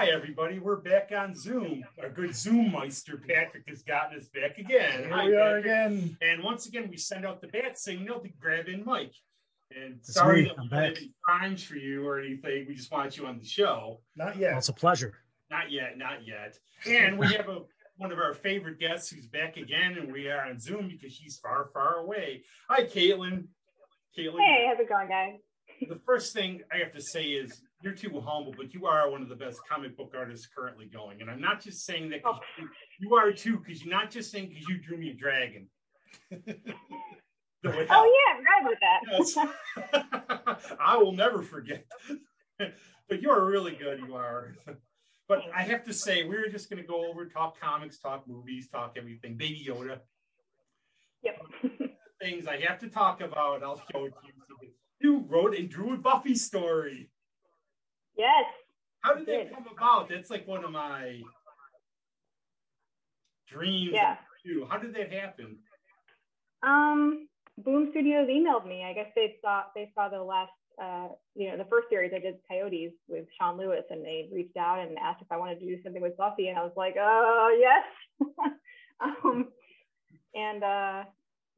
Hi, everybody. We're back on Zoom. Our good Zoom Meister Patrick has gotten us back again. Here Hi, we are Patrick. again. And once again, we send out the bat signal to grab in Mike. And That's sorry me. that we I'm don't have back. any for you or anything. We just want you on the show. Not Well, yet. it's a pleasure. Not yet, not yet. And we have a one of our favorite guests who's back again, and we are on Zoom because she's far, far away. Hi, Caitlin. Caitlin. Hey, how's it going, guys? The first thing I have to say is you're too humble, but you are one of the best comic book artists currently going. And I'm not just saying that 'cause oh. you, you are too, because you're not just saying because you drew me a dragon. Oh yeah, right with that. Yes. I will never forget. but you're really good, you are. But I have to say, we were just going to go over, talk comics, talk movies, talk everything. Baby Yoda. Yep. Things I have to talk about, I'll show it to you. You wrote and drew a Buffy story. Yes. How did that Did. come about? That's like one of my dreams. Yeah. to do. How did that happen? Um, Boom Studios emailed me. I guess they saw they saw the last uh, you know, the first series I did Coyotes with Sean Lewis, and they reached out and asked if I wanted to do something with Buffy, and I was like, oh yes. um, and uh,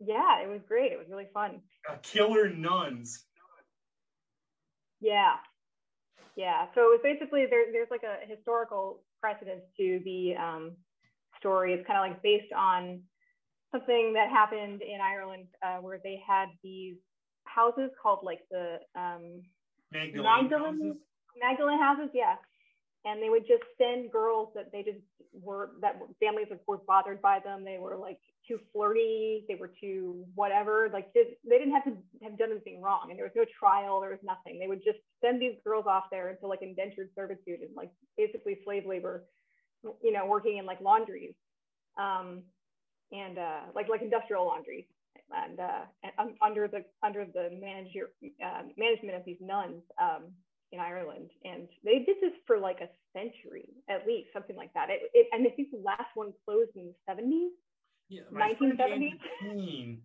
yeah, it was great. It was really fun. Uh, Killer Nuns. Yeah. Yeah. So it was basically there, there's like a historical precedence to the um, story. It's kind of like based on something that happened in Ireland uh, where they had these houses called like the um, Magdalene. Magdalene? houses? Magdalene houses. Yeah. And they would just send girls that they just were, that families were bothered by them. They were like too flirty. They were too whatever. Like did, they didn't have to have done anything wrong. And there was no trial. There was nothing. They would just send these girls off there into like indentured servitude and like basically slave labor, you know, working in like laundries. Um, and uh, like like industrial laundries, and, uh, and under the under the manager uh, management of these nuns um, in Ireland, and they did this for like a century at least, something like that. It, it, and I think the last one closed in the seventies. Yeah, my friend 1970s? Andy Keene,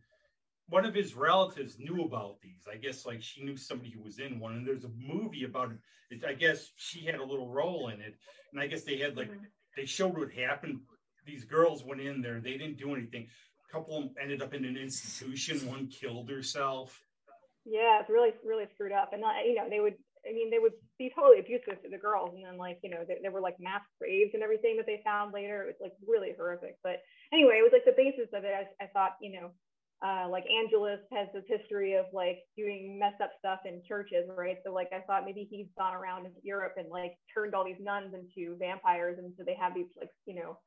one of his relatives knew about these. I guess like she knew somebody who was in one, and there's a movie about it. it. I guess she had a little role in it, and I guess they had like they showed what happened. These girls went in there; they didn't do anything. A couple of them ended up in an institution. One killed herself. Yeah, it's really really screwed up, and uh, you know they would. I mean, they would be totally abusive to the girls, and then like you know there, there were like mass graves and everything that they found later. It was like really horrific. But anyway, it was like the basis of it. I, I thought you know, uh, like Angelus has this history of like doing messed up stuff in churches, right? So like I thought maybe he's gone around in Europe and like turned all these nuns into vampires, and so they have these like you know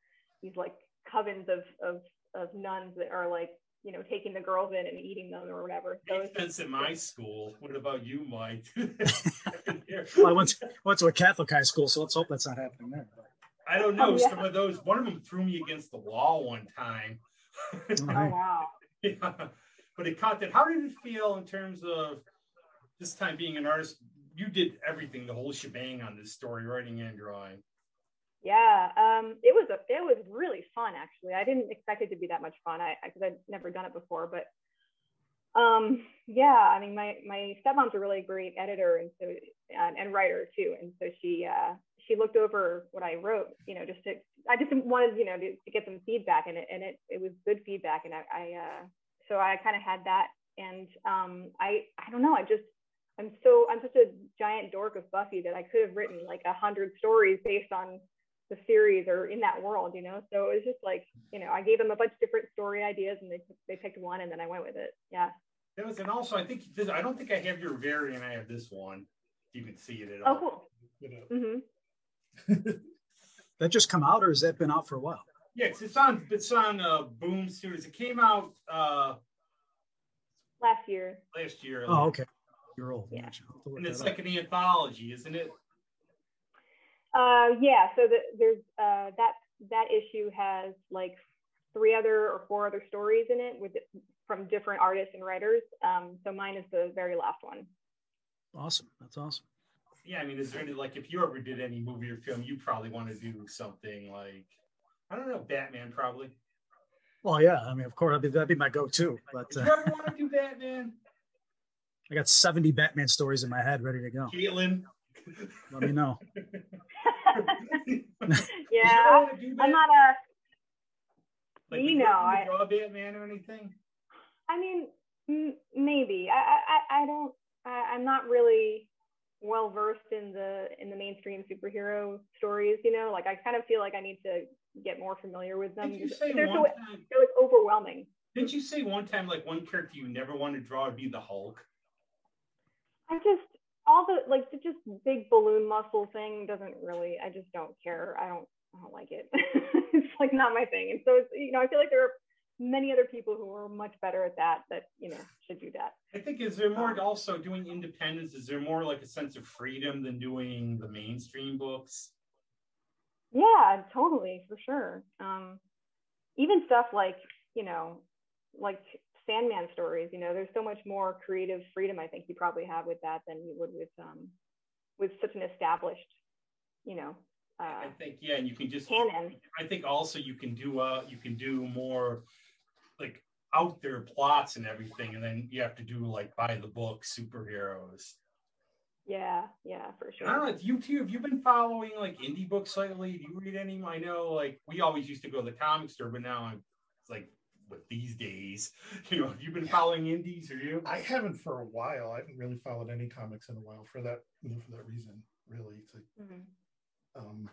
these like covens of of of nuns that are like you know taking the girls in and eating them or whatever. So Made it's sense in my school. What about you, Mike? Well, I went to, went to a Catholic high school, so let's hope that's not happening there. I don't know. Oh, yeah. Some of those. One of them threw me against the wall one time. oh wow. yeah. But it caught that. How did it feel in terms of this time being an artist? You did everything, the whole shebang on this story, writing and drawing. Yeah, um, it was a it was really fun actually. I didn't expect it to be that much fun. I because I'd never done it before, but um, yeah, I mean my my stepmom's a really great editor and so and, and writer too, and so she uh, she looked over what I wrote, you know, just to I just wanted you know to, to get some feedback and it and it it was good feedback and I, I uh, so I kind of had that and um, I I don't know I just I'm so I'm such a giant dork of Buffy that I could have written like a hundred stories based on the series or in that world, you know. So it was just like, you know, I gave them a bunch of different story ideas and they they picked one and then I went with it. Yeah. That was, and also I think I don't think I have your variant. I have this one. You can see it at all. Oh, cool. You know. hmm That just come out, or has that been out for a while? Yes, it's on. It's on uh, Boom Studios. It came out uh, Last year. last year. Oh, okay. You're old. Yeah. Gotcha. I'll have to look And it's like up. an anthology, isn't it? Uh, yeah. So the, there's uh, that that issue has like three other or four other stories in it with from different artists and writers. Um, so mine is the very last one. awesome. That's awesome. Yeah, I mean, is there any like if you ever did any movie or film, you probably want to do something like I don't know, Batman probably. Well, yeah. I mean, of course, that'd be, that'd be my go-to. But uh, you ever want to do Batman? I got 70 Batman stories in my head ready to go. Caitlin. Let me know. yeah, I'm not a. Like, you you know, I I. draw Batman or anything. I mean, m- maybe. I, I, I don't. I, I'm not really well versed in the in the mainstream superhero stories. You know, like I kind of feel like I need to get more familiar with them. Did you say They're one so, time? so it's overwhelming. Didn't you say one time like one character you never want to draw would be the Hulk? I just all the like the just big balloon muscle thing doesn't really. I just don't care. I don't. I don't like it. it's like not my thing. And so it's you know I feel like there are many other people who are much better at that that you know should do that. I think is there more also doing independence? Is there more like a sense of freedom than doing the mainstream books? Yeah, totally, for sure. Um, even stuff like, you know, like Sandman stories, you know, there's so much more creative freedom I think you probably have with that than you would with um with such an established, you know, uh I think yeah, and you can just canon. I think also you can do uh you can do more like out there plots and everything, and then you have to do like by the book superheroes. Yeah, yeah, for I sure. don't know. You too. Have you been following like indie books lately? Do you read any? I know, like we always used to go to the comic store, but now I'm like with these days. You know, have you been following indies? Or you? I haven't for a while. I haven't really followed any comics in a while for that you know, for that reason. Really, it's like, Mhm. um,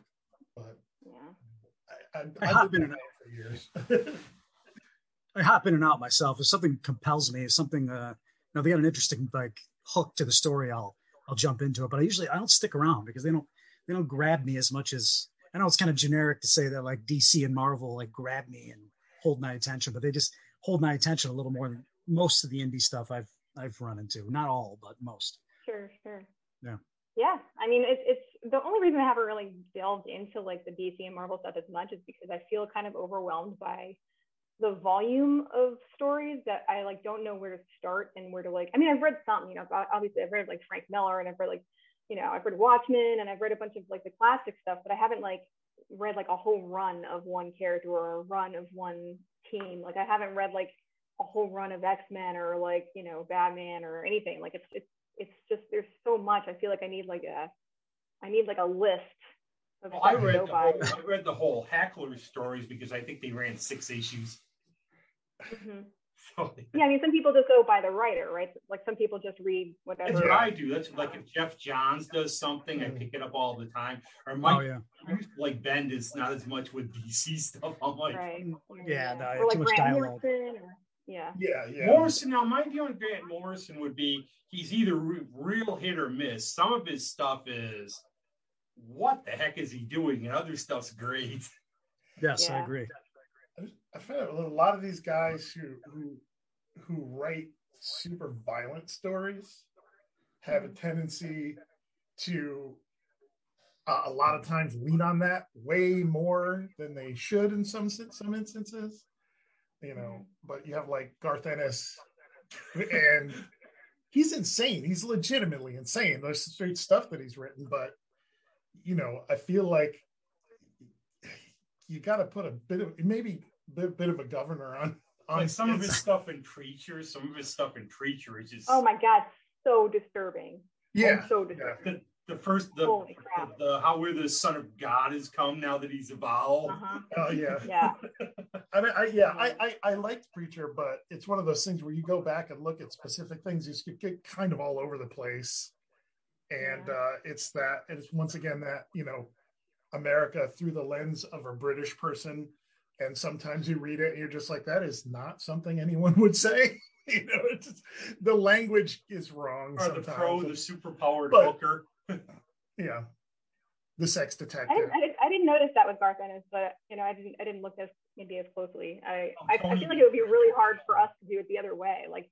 but Yeah. I, I, I I've been in and around for years. I hop in and out myself. If something compels me, if something, uh, you know, they got an interesting like hook to the story, I'll I'll jump into it. But I usually I don't stick around because they don't they don't grab me as much as I know it's kind of generic to say that like DC and Marvel like grab me and hold my attention, but they just hold my attention a little more than most of the indie stuff I've I've run into. Not all, but most. Sure, sure. Yeah. Yeah. I mean, it's it's the only reason I haven't really delved into like the DC and Marvel stuff as much is because I feel kind of overwhelmed by the volume of stories that I like don't know where to start and where to like. I mean, I've read some, you know, obviously I've read like Frank Miller and I've read like, you know, I've read Watchmen and I've read a bunch of like the classic stuff, but I haven't like read like a whole run of one character or a run of one team. Like I haven't read like a whole run of X Men or like you know Batman or anything. Like it's it's it's just there's so much. I feel like I need like a I need like a list of Well, I read the by. whole, I read the whole Hackler stories because I think they ran six issues. Mhm. So Yeah, I mean some people just go by the writer, right? Like some people just read whatever. that's what I do. That's like if Geoff Johns does something, I pick it up all the time. Or Mike, Oh yeah. like Bendis, not as much with DC stuff. I'm like right. Yeah, no, or like much Grant dialogue. Morrison or- yeah. yeah, yeah. Morrison. Now, my view on Grant Morrison would be he's either re- real hit or miss. Some of his stuff is what the heck is he doing, and other stuff's great. Yes, I Yeah. agree. I just- I like a lot of these guys who who who write super violent stories have a tendency to uh, a lot of times lean on that way more than they should in some some instances. You know, but you have like Garth Ennis, and he's insane. He's legitimately insane. There's straight stuff that he's written, but you know, I feel like you got to put a bit of maybe bit, bit of a governor on on Like some of his stuff in Preacher, some of his stuff in Preacher is just Oh my god, so disturbing. yeah so disturbing. the, the first the, Holy crap. the the how where the Son of God has come now that he's evolved. Uh-huh. oh yeah Yeah. I mean, I, yeah, I, I, I liked Preacher, but it's one of those things where you go back and look at specific things, you just get kind of all over the place. And Yeah. uh, it's that, it's once again that, you know, America through the lens of a British person. And sometimes you read it and you're just like, that is not something anyone would say. you know, it's just, the language is wrong. Or the pro, the super powered But- hooker. yeah. The sex I detective. didn't, I didn't I didn't notice that with Garth Ennis, but you know, I didn't I didn't look as maybe as closely. I, Oh, I, I feel like it would be really hard for us to do it the other way. Like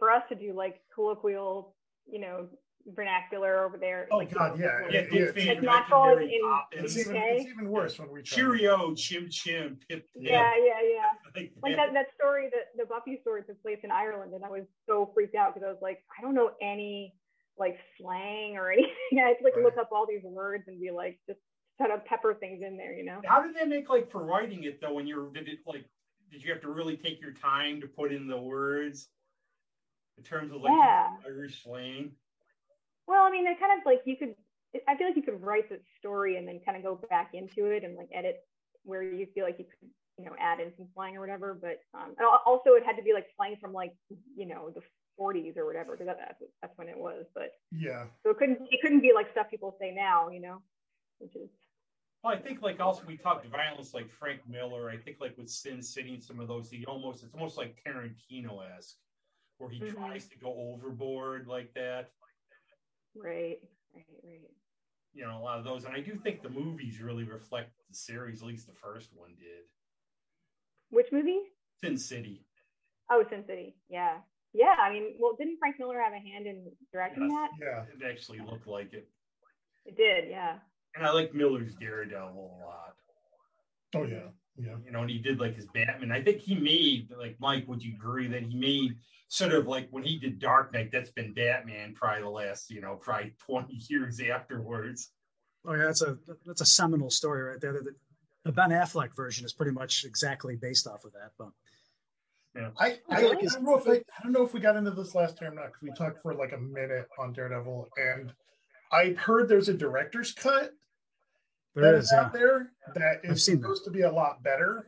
for us to do like colloquial, you know, vernacular over there. Oh, like, God, yeah, Yeah, yeah, Dick yeah. Van It's not called Dyke and Mary in- It's even, it's even worse when we try. Cheerio, chim chim, pip pip. yeah, yeah, yeah. Like Like that, that story, that the Buffy story took place in Ireland, and I was so freaked out because I was like, I don't know any like slang or anything. I had to like look up all these words and be like, just try to pepper things in there, you know? How did they make like for writing it though? When you're did it like did you have to really take your time to put in the words in terms of like Yeah. Irish slang? Well, I mean, they kind of like you could. I I feel like you could write the story and then kind of go back into it and like edit where you feel like you could you know add in some slang or whatever. But um, also it had to be like slang from like you know the 40s or whatever because that, that's, that's when it was. But yeah, so it couldn't it couldn't be like stuff people say now, you know, which is. Well, I think like also we talked violence like Frank Miller. I think like with Sin City and some of those, he almost it's almost like Tarantino esque, where he mm-hmm. tries to go overboard like that. Right, right, right. You know, a lot of those, and I do think the movies really reflect the series. At least the first one did. Which movie? Sin City. Oh, Sin City. Yeah, yeah. I mean, well, didn't Frank Miller have a hand in directing yes. that? Yeah, it actually looked like it. It did, yeah. And I like Miller's Daredevil a lot. Oh yeah, yeah. You know, and he did like his Batman. I think he made like Mike. Would you agree that he made sort of like when he did Dark Knight? That's been Batman probably the last you know probably twenty years afterwards. Oh yeah, that's a that's a seminal story right there. The, the Ben Affleck version is pretty much exactly based off of that, but. Yeah. I, I, I, don't know if I, I don't know if we got into this last time or not because we talked for like a minute on Daredevil and I've heard there's a director's cut there that is, out yeah. there that is supposed that. to be a lot better.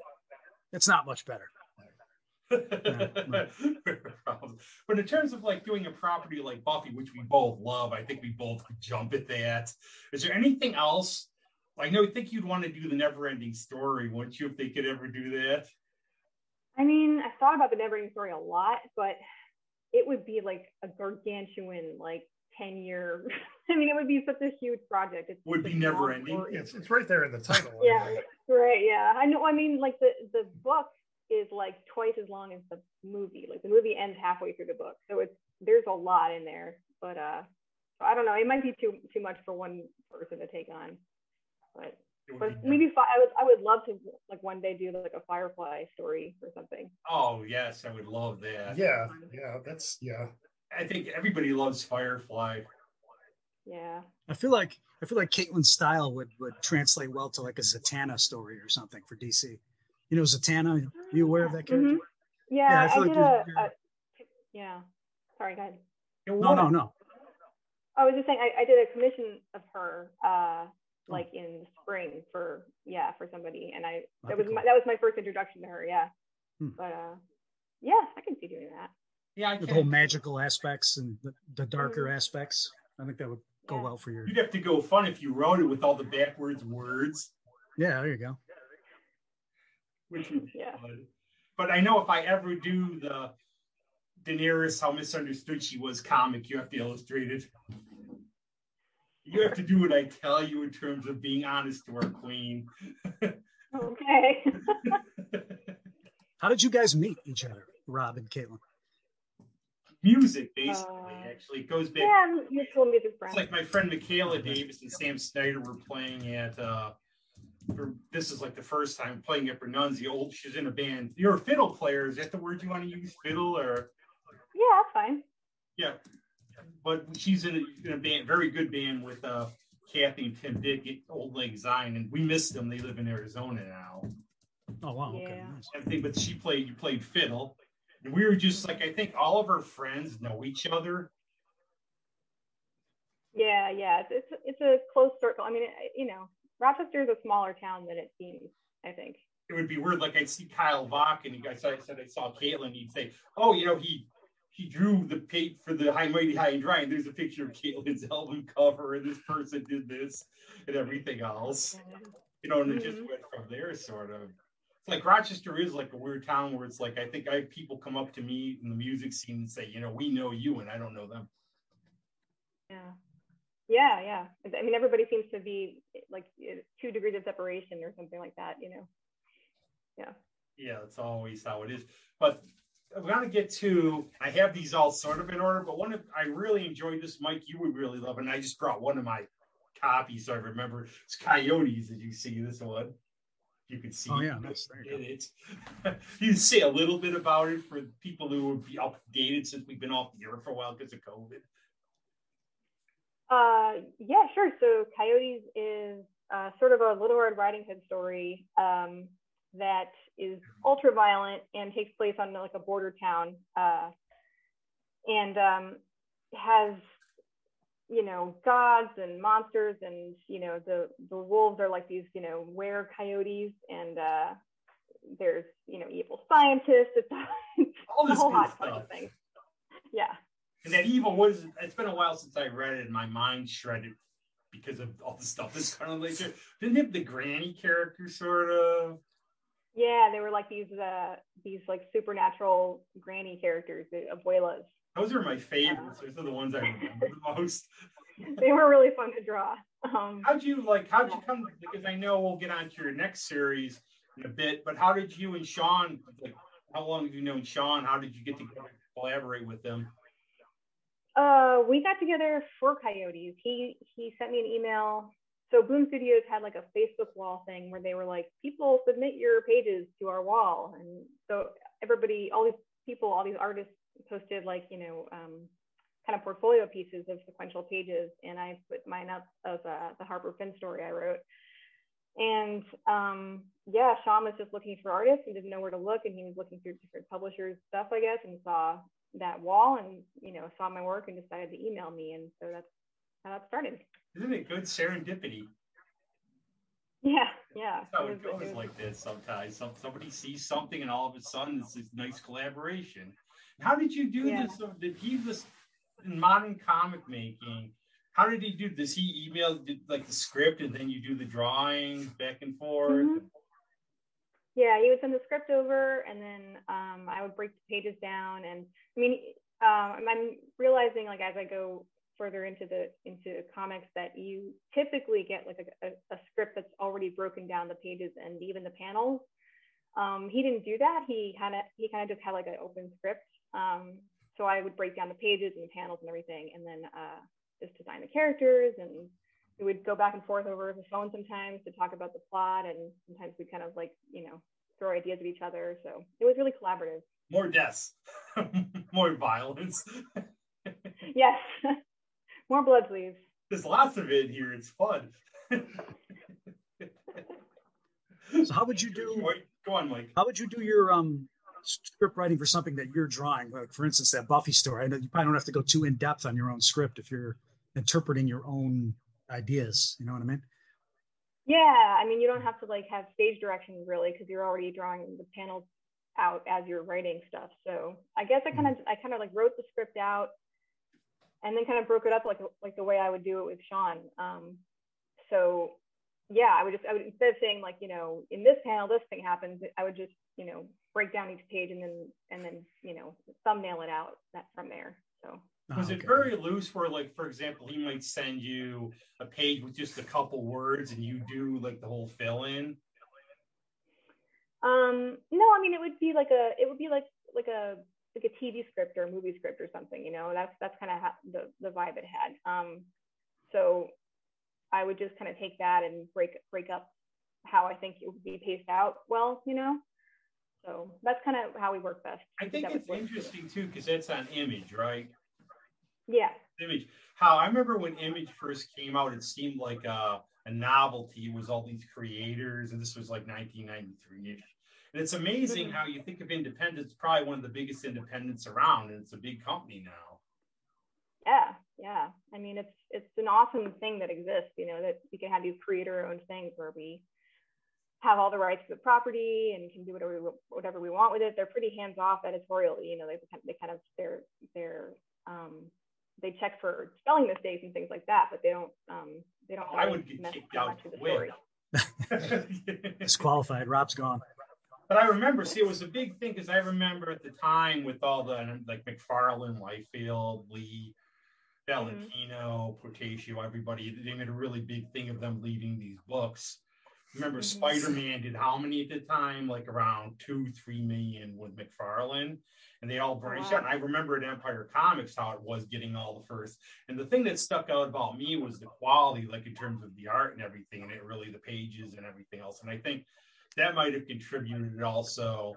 It's not much better. but in terms of like doing a property like Buffy, which we both love, I think we both jump at that. Is there anything else? I know I think you'd want to do the never ending story, wouldn't you, if they could ever do that? I mean, I thought about the never ending story a lot, but it would be like a gargantuan, like 10 year i mean it would be such a huge project. It would be never ending. it's, it's right there in the title. Yeah right yeah. I know i mean like the the book is like twice as long as the movie. Like the movie ends halfway through the book so it's there's a lot in there but uh i don't know. It might be too too much for one person to take on but but maybe fi- I would I would love to like one day do like a Firefly story or something. Oh yes, I would love that. Yeah, yeah, that's yeah. I think everybody loves Firefly. Yeah. I feel like I feel like Caitlin's style would would translate well to like a Zatanna story or something for DC. You know, Zatanna. Are you aware of that character? Mm-hmm. Yeah, yeah, I, I like did a, a, yeah. Sorry, go ahead. No, no, no. I was just saying I, I did a commission of her uh like oh. in the spring for yeah for somebody and I that was cool. my, that was my first introduction to her yeah hmm. but uh yeah I can see doing that yeah, the whole magical aspects and the, the darker mm-hmm. aspects. I think that would go yeah. well for your. You'd have to go fun if you wrote it with all the backwards words. Yeah, there you go. Which would be yeah. fun. But I know if I ever do the Daenerys, how misunderstood she was comic, you have to illustrate it. You have to do what I tell you in terms of being honest to our queen. okay. how did you guys meet each other, Rob and Caitlin? Music, basically. Uh, actually, it goes back. Yeah, mutual music friends. It's like my friend Michaela Davis and Sam Snyder were playing at. uh for, this is like the first time playing at Bernunzio. Old, she's in a band. You're a fiddle player. Is that the word you want to use? Fiddle or? Yeah, that's fine. Yeah, but she's in a, in a band, very good band with uh Kathy and Tim Dick, Old Lake Zion, and we miss them. They live in Arizona now. Oh wow! Yeah. Okay, nice. I think, but she played. You played fiddle, and we were just like, I think all of our friends know each other. Yeah, yeah, it's it's, a close circle. I mean, it, you know, Rochester is a smaller town than it seems. I think it would be weird. Like I'd see Kyle Vach, and I said I saw Caitlin. He'd say, "Oh, you know, he he drew the paint for the High Mighty High and Dry, and there's a picture of Caitlin's album cover, and this person did this and everything else." You know, and it just mm-hmm. went from there, sort of like Rochester is like a weird town where it's like I think I have people come up to me in the music scene and say, you know, we know you and I don't know them. Yeah. Yeah, yeah. I mean, everybody seems to be like two degrees of separation or something like that, you know. Yeah. Yeah, that's always how it is. But I'm gonna get to. I have these all sort of in order, but one of I really enjoyed this, Mike. You would really love, it. and I just brought one of my copies, so I remember it's Coyotes. Did you see this one? You can see oh, yeah, nice. it. you say a little bit about it for people who would be updated since we've been off the air for a while because of COVID. Uh, yeah, sure. So Coyotes is uh, sort of a Little Red Riding Hood story um, that is ultra violent and takes place on like a border town uh, and um, has you know gods and monsters and you know the the wolves are like these you know were coyotes and uh there's you know evil scientists it's, it's All this a whole stuff. yeah. And that evil was it's been a while since I read it and my mind shredded because of all the stuff that's kind of like didn't have the granny character sort of? Yeah they were like these uh these like supernatural granny characters the abuelas those are my favorites. Those are the ones I remember the most. they were really fun to draw um How'd you like how'd you come because I know we'll get on to your next series in a bit, but how did you and Sean like how long have you known Sean? How did you get to collaborate with them? Uh, we got together for Coyotes. He he sent me an email. So Boom Studios had like a Facebook wall thing where they were like, people submit your pages to our wall, and so everybody, all these people, all these artists posted like you know um, kind of portfolio pieces of sequential pages, and I put mine up of uh, the Harper Finn story I wrote. And um, yeah, Sean was just looking for artists and didn't know where to look, and he was looking through different publishers' stuff, I guess, and saw that wall and you know saw my work and decided to email me and so that's how that started Isn't it good serendipity? yeah yeah That's how it it was- goes it was- like this sometimes. Some somebody sees something and all of a sudden it's this nice collaboration. How did you do Yeah. this? Did he this in modern comic making? How did he do this? He email did, like the script and then you do the drawings back and forth. Mhm. yeah he would send the script over and then um, i would break the pages down and i mean um, i'm realizing like as i go further into the into comics that you typically get like a, a, a script that's already broken down the pages and even the panels um, he didn't do that he kind of he kind of just had like an open script um, so i would break down the pages and the panels and everything and then uh, just design the characters and we would go back and forth over the phone sometimes to talk about the plot and sometimes we kind of like you know throw ideas at each other so it was really collaborative More deaths, more violence. yes more blood please There's lots of it here. It's fun. So how would you do? Go on, Mike. How would you do your um script writing for something that you're drawing? Like for instance, that Buffy story. I know you probably don't have to go too in depth on your own script if you're interpreting your own ideas. You know what I mean? yeah i mean you don't have to like have stage direction really because you're already drawing the panels out as you're writing stuff so i guess i kind of i kind of like wrote the script out and then kind of broke it up like like the way i would do it with sean um so yeah i would just i would instead of saying like you know in this panel this thing happens i would just you know break down each page and then and then you know thumbnail it out that from there so Was Oh, it very loose where, like, for example, he might send you a page with just a couple words and you do like the whole fill in? Um, no, I mean it would be like a it would be like like a like a TV script or a movie script or something. You know, that's that's kind of the the vibe it had. Um, so I would just kind of take that and break break up how I think it would be paced out well. You know, so that's kind of how we work best. I think it's interesting too because that's on Image, right? Yeah. Image. How I remember when Image first came out, it seemed like a, a novelty. It was all these creators, and this was like 1993 ish. And it's amazing Mhm. how you think of independence, probably one of the biggest independents around, and it's a big company now. Yeah, yeah. I mean, it's it's an awesome thing that exists. You know, that we can have these creator-owned things where we have all the rights to the property and can do whatever we, whatever we want with it. They're pretty hands-off editorially. You know, they they kind of they're they're um, they check for spelling mistakes and things like that, but they don't um, they don't. I would get mess kicked too out much with the quick. story. Disqualified. Rob's gone. But I remember, see, it was a big thing because I remember at the time with all the like McFarlane, Whitefield, Lee, Valentino, Portacio, everybody, they made a really big thing of them leaving these books. Remember, Mhm. Spider Man did how many at the time? Like around two, three million with McFarlane. And they all branched wow. out. And I remember at Empire Comics how it was getting all the first. And the thing that stuck out about me was the quality, like in terms of the art and everything, and it really the pages and everything else. And I think that might have contributed also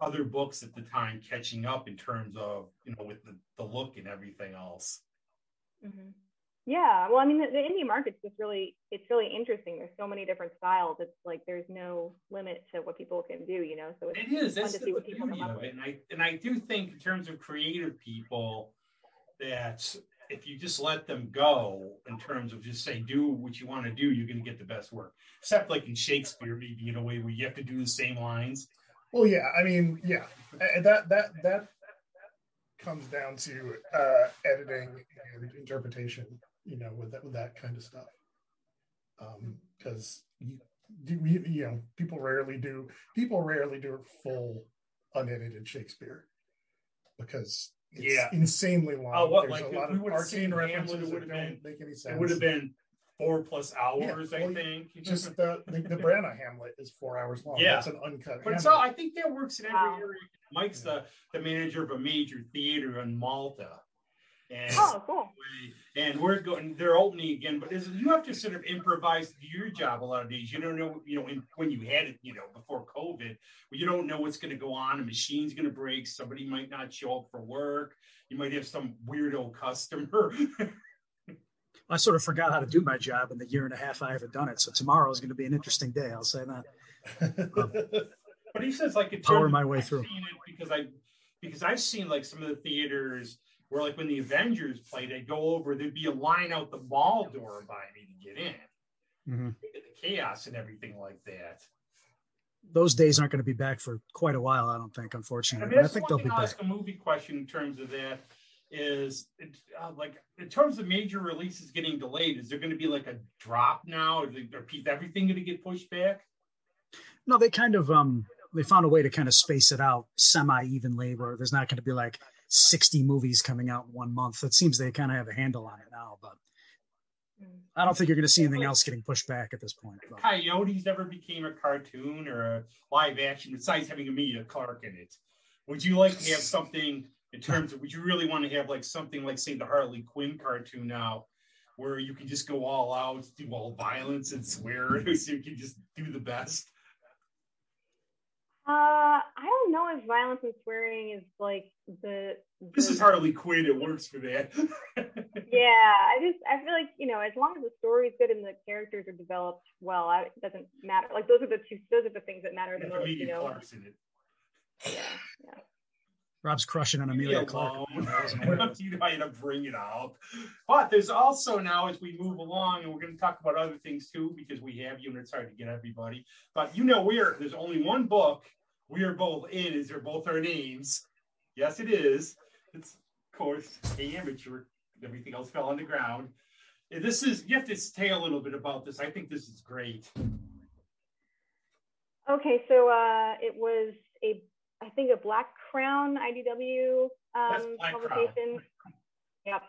other books at the time catching up in terms of you know with the, the look and everything else hmm Yeah, well, I mean, the, the indie market's just really, it's really interesting. There's so many different styles. It's like there's no limit to what people can do, you know. So it's it is fun that's to the see what people beauty of it and i and i do think in terms of creative people that if you just let them go in terms of just say do what you want to do, you're going to get the best work. Except like in Shakespeare, maybe in a way where you have to do the same lines. Well, yeah, I mean, yeah, that that that comes down to uh, editing and interpretation. You know, with that with that kind of stuff, Um, because um, you, you you know people rarely do people rarely do full unedited Shakespeare because it's yeah. insanely long. Oh, what, There's like, a lot of arcane references that don't been, make any sense. It would have been four plus hours, yeah, well, I think. Just the, the, the Branagh Hamlet is four hours long. Yeah. That's an uncut. But so I think that works in every wow. area. Mike's yeah. the, the manager of a major theater in Malta. And, oh, cool. And we're going, they're opening again, but you have to sort of improvise your job a lot of days. You don't know, you know, in, when you had it, you know, before COVID, you don't know what's going to go on. A machine's going to break. Somebody might not show up for work. You might have some weirdo customer. I sort of forgot how to do my job in the year and a half I haven't done it. So tomorrow is going to be an interesting day. I'll say that. Um, but he says like power my way through because I because I've seen like some of the theaters where like when the Avengers played, they'd go over, there'd be a line out the mall door by me to get in. Mm-hmm. The chaos and everything like that. Those days aren't going to be back for quite a while, I don't think, unfortunately. I, mean, I think they'll be back. Ask a movie question in terms of that is uh, like in terms of major releases getting delayed. Is there going to be like a drop now? Is everything going to get pushed back? No, they kind of um they found a way to kind of space it out semi evenly, where there's not going to be like 60 movies coming out in one month. It seems they kind of have a handle on it now, but I don't think you're going to see anything else getting pushed back at this point. But. Coyotes never became a cartoon or a live action besides having Emilia Clarke in it. Would you like to have something in terms of, would you really want to have like something like, say, the Harley Quinn cartoon now, where you can just go all out, do all violence and swear, so you can just do the best? Uh, I don't know if violence and swearing is like the. the this is Harley Quinn. It works for that. yeah, I just I feel like you know as long as the story is good and the characters are developed well, I, it doesn't matter. Like those are the two. Those are the things that matter the most. You know. It. Yeah, yeah. Rob's crushing on Emilia yeah, Clarke. you know, I bring it out. But there's also now, as we move along, and we're going to talk about other things too, because we have you, and it's hard to get everybody. But you know, we're there's only one book we are both in. Is there both our names? Yes, it is. It's of course a amateur. Everything else fell on the ground. This is you have to say a little bit about this. I think this is great. Okay, so uh, it was a I think a Black Crown IDW um, publication. Crown. Yep.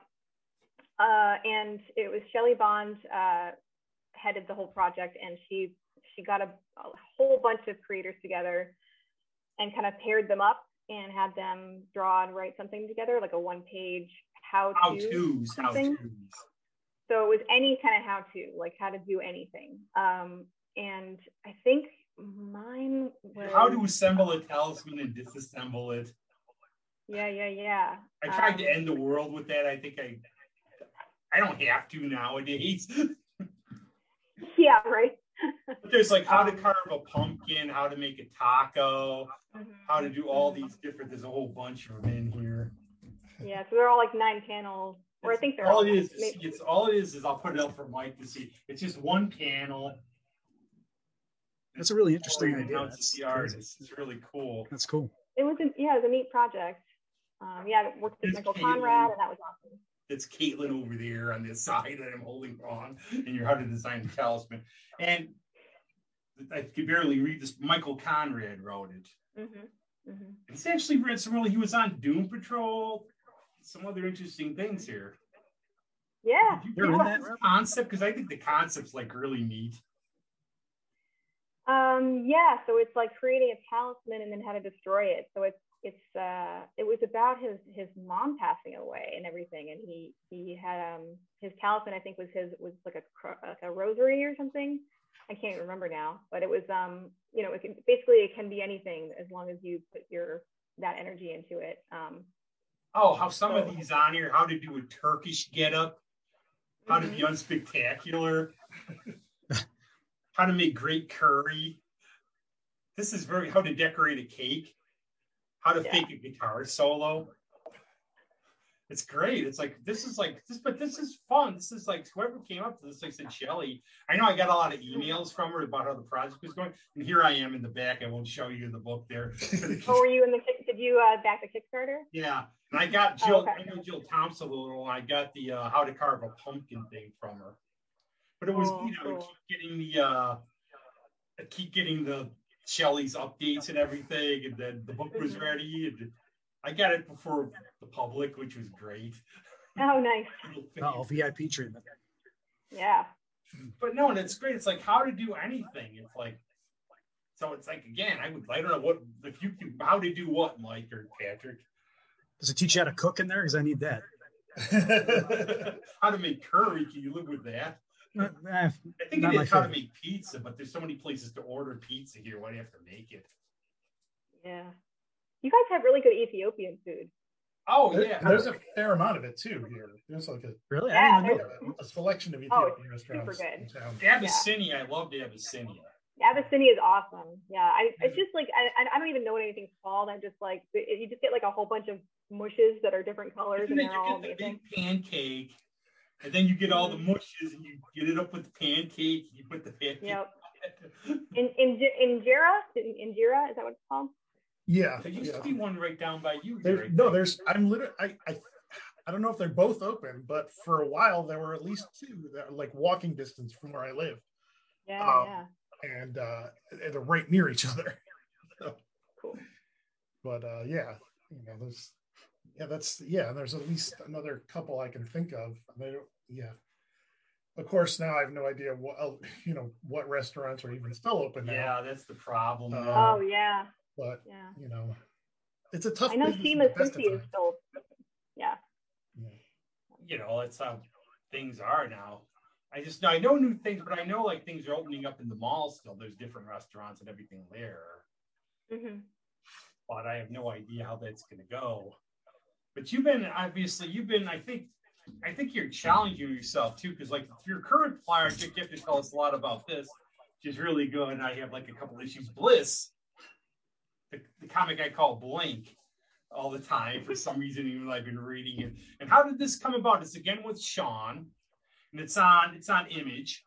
Uh, and it was Shelly Bond uh, headed the whole project, and she she got a, a, whole bunch of creators together and kind of paired them up and had them draw and write something together, like a one page how to how to's, how to's. So it was any kind of how to, like how to do anything. Um, and I think mine was how to assemble a talisman and disassemble it. Yeah, yeah, yeah. I tried um, to end the world with that. I think I I don't have to nowadays. yeah, right. but there's like how to um, carve a pumpkin, how to make a taco, mm-hmm. how to do all these different. There's a whole bunch of them in here. Yeah, so they're all like nine panels. Or I think they're all, all it is. It's all it is is I'll put it up for Mike to see. It's just one panel that's a really interesting idea. That's the artist. It's really cool. That's cool. It was a, yeah, it was a neat project. Um, yeah, I worked with it's Michael Caitlin. Conrad, and that was awesome. It's Caitlin over there on this side that I'm holding wrong, and you're how to design the talisman. And I could barely read this. Michael Conrad wrote it. Mm-hmm. Mm-hmm. He's actually read some really. He was on Doom Patrol. Some other interesting things here. Yeah. Did you that concept because I think the concept's like really neat. Um, yeah, so it's like creating a talisman and then how to destroy it. So it's it's uh, it was about his his mom passing away and everything, and he he had um his talisman I think was his was like a like a rosary or something. I can't remember now, but it was um you know it can, basically it can be anything as long as you put your that energy into it. Um, oh, how some so, of these on here, how to do a Turkish getup, how mm-hmm. to be mm-hmm. unspectacular. how to make great curry. This is very how to decorate a cake, how to yeah. fake a guitar solo. it's great. It's like this is like this, but this is fun. This is like whoever came up to this, like said Shelly. I know I got a lot of emails from her about how the project was going, and here I am in the back. I won't show you the book there. oh, were you in the? Did you uh, back the Kickstarter? Yeah, and I got Jill. Oh, okay. I know Jill Thompson a little. I got the uh, how to carve a pumpkin thing from her, but it was oh, you know cool. keep getting the uh, keep getting the Shelly's updates and everything, and then the book was mm-hmm. ready and I got it before the public, which was great. Oh, nice. oh, VIP treatment. Yeah. But no, and it's great. It's like how to do anything. It's like, so it's like again, I would I don't know what if you can how to do what, Mike or Patrick. Does it teach you how to cook in there? Because I need that. how to make curry? Can you live with that? Uh, I think it is how to make pizza, but there's so many places to order pizza here. Why do you have to make it? Yeah. You guys have really good Ethiopian food. Oh yeah, there's a fair amount of it too here. There's like a really yeah, a selection of oh, Ethiopian oh, restaurants. Super good. In town. Abyssinia, yeah. I love Abyssinia. Abyssinia is awesome. Yeah, I it's just like I I don't even know what anything's called. I'm just like you just get like a whole bunch of mushes that are different colors and, and they're all amazing. The pancake, and then you get all the mushes and you get it up with the pancake. You put the pancake. Yep. in in injera, injera is that what it's called? Yeah, there used yeah. to be one right down by you. There, no, there's. I'm literally. I, I I don't know if they're both open, but for a while there were at least two that are like walking distance from where I live. Yeah, um, yeah. And uh, they're right near each other. so, cool. But uh, yeah, you know, there's yeah, that's yeah. There's at least another couple I can think of. They, yeah. Of course, now I have no idea what you know what restaurants are even still open now. Yeah, that's the problem. Uh, oh yeah. But yeah. you know, it's a tough. I know Shima Cincy is still. Yeah. yeah. You know, that's how things are now. I just know I know new things, but I know like things are opening up in the mall still. There's different restaurants and everything there. Mm-hmm. But I have no idea how that's going to go. But you've been obviously you've been I think I think you're challenging yourself too because like your current you have to tell us a lot about this, which is really good. And I have like a couple issues. Bliss the, the comic I call Blank all the time for some reason, even though I've been reading it. And how did this come about? It's again with Sean, and it's on it's on Image,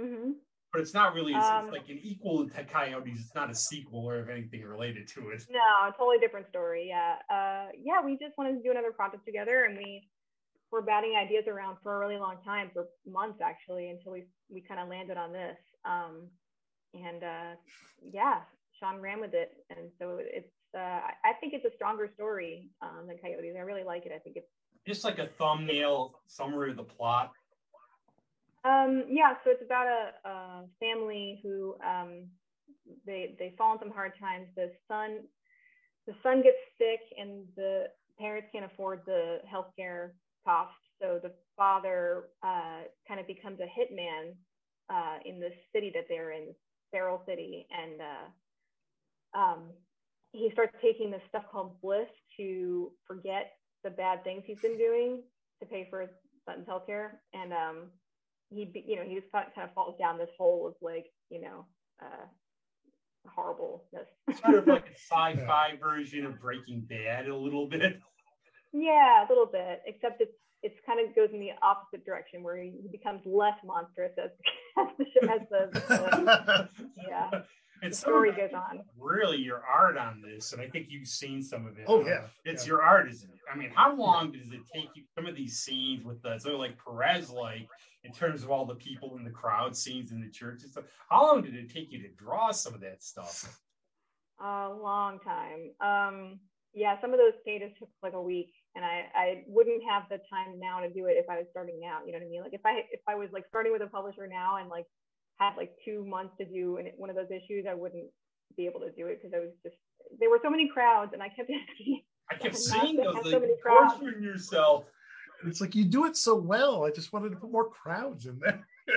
mm-hmm. but it's not really. It's, um, it's, like an equal to Coyotes. It's not a sequel or anything related to it. No, totally different story. Yeah, uh, yeah. We just wanted to do another project together, and we were batting ideas around for a really long time, for months actually, until we we kind of landed on this. Um, and uh, yeah, Sean ran with it, and so it's. Uh, I think it's a stronger story um, than Coyotes. I really like it. I think it's just like a thumbnail summary of the plot. Um, yeah, so it's about a, a family who um, they they fall in some hard times. The son the son gets sick, and the parents can't afford the healthcare cost. So the father uh, kind of becomes a hitman uh, in the city that they're in, Feral City, and uh, um, he starts taking this stuff called bliss to forget the bad things he's been doing to pay for his son's healthcare. And um, he, you know, he just kind of falls down this hole of like, you know, uh, horribleness. sort of like a sci-fi version of Breaking Bad, a little bit. Yeah, a little bit, except it's it's kind of goes in the opposite direction where he becomes less monstrous as, as the, as the, the yeah it's story goes on. Really, your art on this, and I think you've seen some of it. Oh yeah, it's yeah. your art, isn't it? I mean, how long does it take you? Some of these scenes with the so like Perez, like in terms of all the people in the crowd scenes in the church and stuff. How long did it take you to draw some of that stuff? A long time. Um, yeah, some of those pages took like a week, and I I wouldn't have the time now to do it if I was starting now. You know what I mean? Like if I if I was like starting with a publisher now and like had like two months to do one of those issues, I wouldn't be able to do it because I was just there were so many crowds, and I kept asking. I kept seeing those, like, so torturing yourself. It's like you do it so well. I just wanted to put more crowds in there.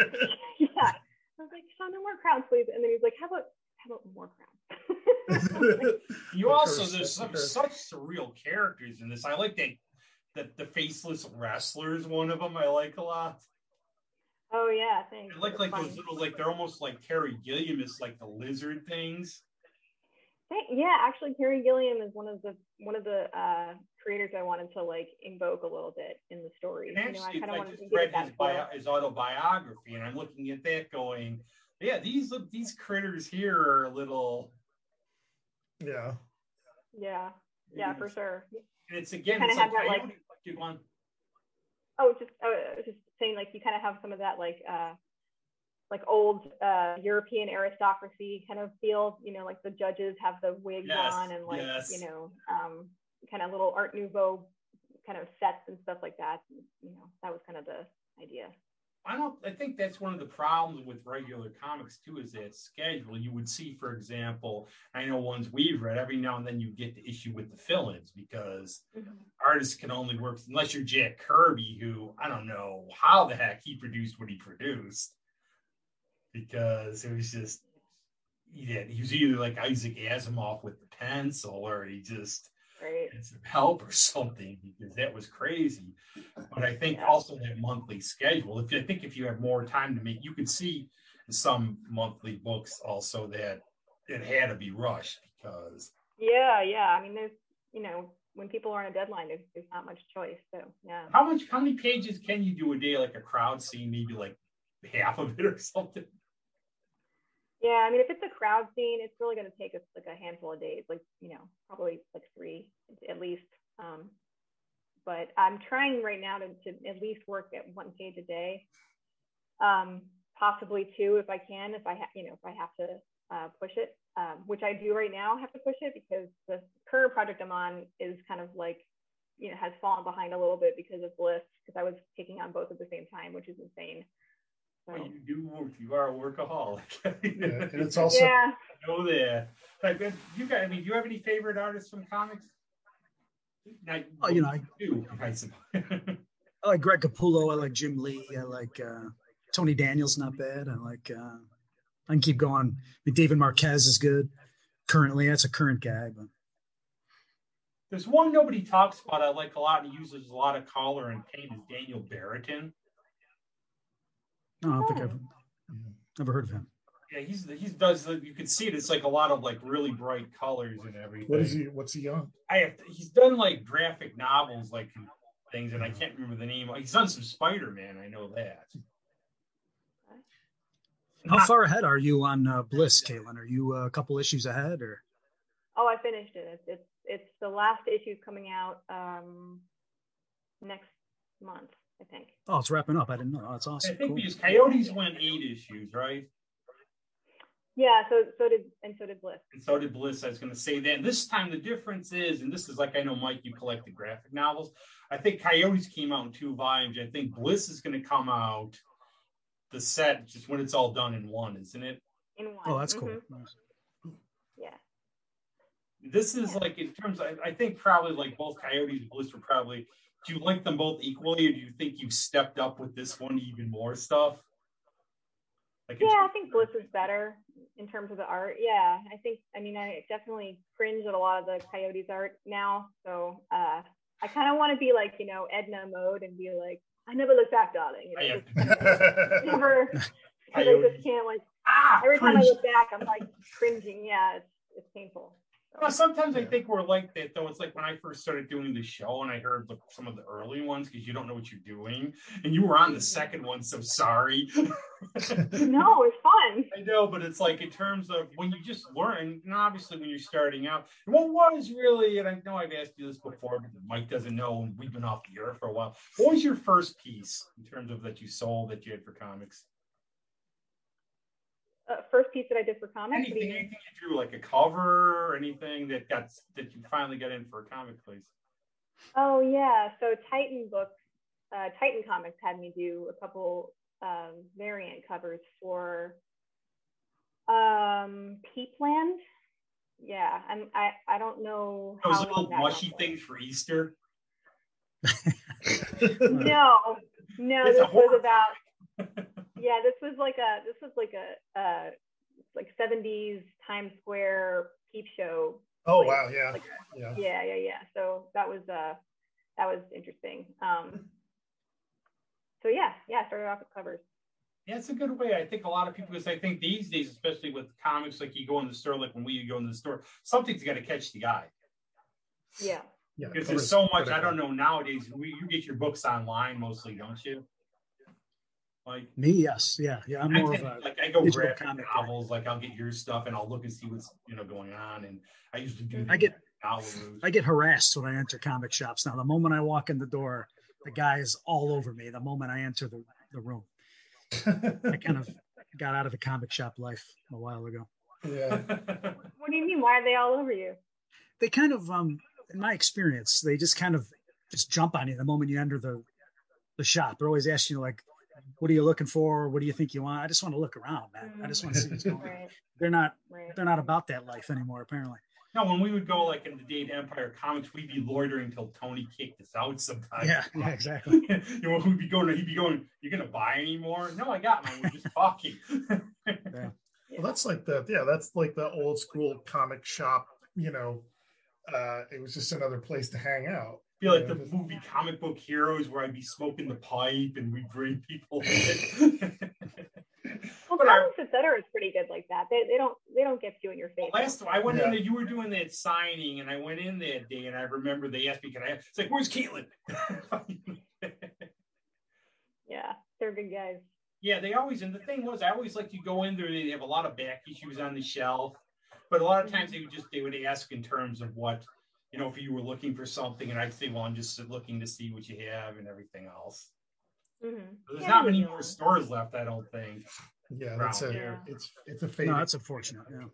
yeah, I was like, Sean, no more crowds, please. And then he's like, How about about more crowds? you also there's some such surreal characters in this. I like that that the faceless wrestler is one of them. I like a lot. Oh yeah, thanks. They look like those little, like they're almost like Terry Gilliam is like the lizard things. Yeah, actually, Terry Gilliam is one of the one of the uh, creators I wanted to like invoke a little bit in the story. And you know, I kind of I wanted just to read his, feel. bio, his autobiography, and I'm looking at that, going, "Yeah, these these critters here are a little." Yeah. Yeah, yeah, for sure. And it's again, it's like, that, like- coyote- Keep. Oh, just uh, I was just saying, like you kind of have some of that, like uh, like old uh, European aristocracy kind of feel. You know, like the judges have the wigs Yes, on, and like yes. you know, um, kind of little Art Nouveau kind of sets and stuff like that. You know, that was kind of the idea. I don't. I think that's one of the problems with regular comics too. Is that schedule? You would see, for example, I know ones we've read. Every now and then you get the issue with the fill-ins because mm-hmm. artists can only work unless you're Jack Kirby, who I don't know how the heck he produced what he produced because it was just yeah, he was either like Isaac Asimov with the pencil, or he just Had some help or something because that was crazy. But I think also that monthly schedule. If I think if you have more time to make, you could see some monthly books also that it had to be rushed because Yeah, yeah. I mean, there's you know, when people are on a deadline, there's, there's not much choice. So yeah. how much how many pages can you do a day like a crowd scene maybe like half of it or something Yeah, I mean, if it's a crowd scene, it's really going to take us like a handful of days, like you know, probably like three at least. Um, but I'm trying right now to, to at least work at one page a day, um, possibly two if I can, if I have, you know, if I have to uh, push it, um, which I do right now. have to push it because the current project I'm on is kind of like, you know, has fallen behind a little bit because of Bliss, because I was taking on both at the same time, which is insane. So, well, you do work you are a workaholic Yeah, and it's also yeah. I know that like you got I mean do you have any favorite artists from comics Now, Oh, you know, I- do I. I like Greg Capullo. I like Jim Lee. I like uh, Tony Daniels. Not bad. I like. Uh, I can keep going. I mean, David Marquez is good. Currently, that's a current guy, but There's one nobody talks about I like a lot and uses a lot of color and paint is Daniel Barrington. No, I don't think I've never heard of him. Yeah, he's he does you can see it. It's like a lot of like really bright colors and everything. what is he? What's he on? I have to, he's done like graphic novels like things and I can't remember the name. He's done some Spider Man. I know that. How far ahead are you on uh, Bliss, Caitlin? Are you uh, a couple issues ahead, or Oh, I finished it. It's it's, it's the last issue coming out um, next month, I think. oh, it's wrapping up? I didn't know. Oh, that's I awesome. think Cool. because Coyotes went eight issues, right? Yeah. So so did and so did Bliss. And so did Bliss. I was going to say that. And this time the difference is, and this is like I know Mike, you collect the graphic novels. I think Coyotes came out in two volumes. I think Bliss is going to come out the set just when it's all done in one, isn't it? In one. Oh, that's cool. Mhm. Nice. Yeah. This is like in terms. I, I think probably like both Coyotes and Bliss were probably. Do you like them both equally, or do you think you've stepped up with this one even more stuff? Like Yeah, I think Bliss is better in terms of the art. Yeah, I think. I mean, I definitely cringe at a lot of the Coyotes art now. So uh, I kind of want to be like you know Edna mode and be like, I never look back, darling. You I know, have just that. I just can't like. Ah, Every time I look back, I'm like cringing. Yeah, it's it's painful. Well, sometimes I think we're like that though. It's like when I first started doing the show and I heard the, some of the early ones because you don't know what you're doing, and you were on the second one. So sorry. No, it's fun. I know, but it's like in terms of when you just learn, and obviously when you're starting out, and what was really, and I know I've asked you this before, but Mike doesn't know, and we've been off the air for a while. What was your first piece in terms of that you sold that you had for comics? Uh, first piece that I did for comics. do Anything, you mean? anything you drew, like a cover or anything that got that you finally got in for a comic, please. Oh yeah, so Titan books, uh, Titan Comics had me do a couple um, variant covers for um, Peepland. Yeah, and I I don't know Those how little long mushy one things for Easter. No, no, It's this was about yeah, this was like a this was like a uh, like '70s Times Square peep show oh wow, yeah, Like- yeah. yeah yeah yeah so that was uh that was interesting um so yeah yeah I started off with covers Yeah, it's a good way. I think a lot of people, because I think these days, especially with comics, like you go in the store, like when we go in the store, something's got to catch the eye. yeah Yeah, Because covers there's so much. I don't know nowadays. We, you get your books online mostly, don't you? Like Me, yes, yeah, yeah. I'm I more of a like I go digital grab comic guy. Like I'll get your stuff and I'll look and see what's you know going on. And I usually do. I get- I get harassed when I enter comic shops now. The moment I walk in the door, the guy is all over me. The moment I enter the, the room, I kind of got out of the comic shop life a while ago. yeah. What do you mean? Why are they all over you? They kind of, um, in my experience, they just kind of just jump on you the moment you enter the the shop. They're always asking you like, "What are you looking for? What do you think you want?" I just want to look around, man. I just want to see what's going on. Right, They're not right. they're not about that life anymore, apparently. no, when we would go like in the Date Empire comics, we'd be loitering till Tony kicked us out. Sometimes. Yeah, yeah, exactly. you know, we'd be going. He'd be going. You're gonna buy anymore? No, I got mine. We're just talking. Well, that's like the yeah, that's like the old school comic shop. You know, uh, it was just another place to hang out. Be like Yeah, the just- movie comic book heroes where I'd be smoking the pipe and we'd bring people in. Well, But I- comics etc. is pretty good like that. They, they don't they don't get you in your face. Last time I went in there, you were doing that signing, and I went in that day, and I remember they asked me, "Can I?" It's like, "Where's Caitlin?" Yeah, they're good guys. yeah, they always. And the thing was, I always like to go in there. They have a lot of back issues on the shelf, but a lot of times they would just they would ask in terms of what you know if you were looking for something, and I'd say, "Well, I'm just looking to see what you have and everything else." Mm-hmm. There's not many more stores left, I don't think. Yeah, that's a here. it's it's a fading. No, that's unfortunate. Yeah.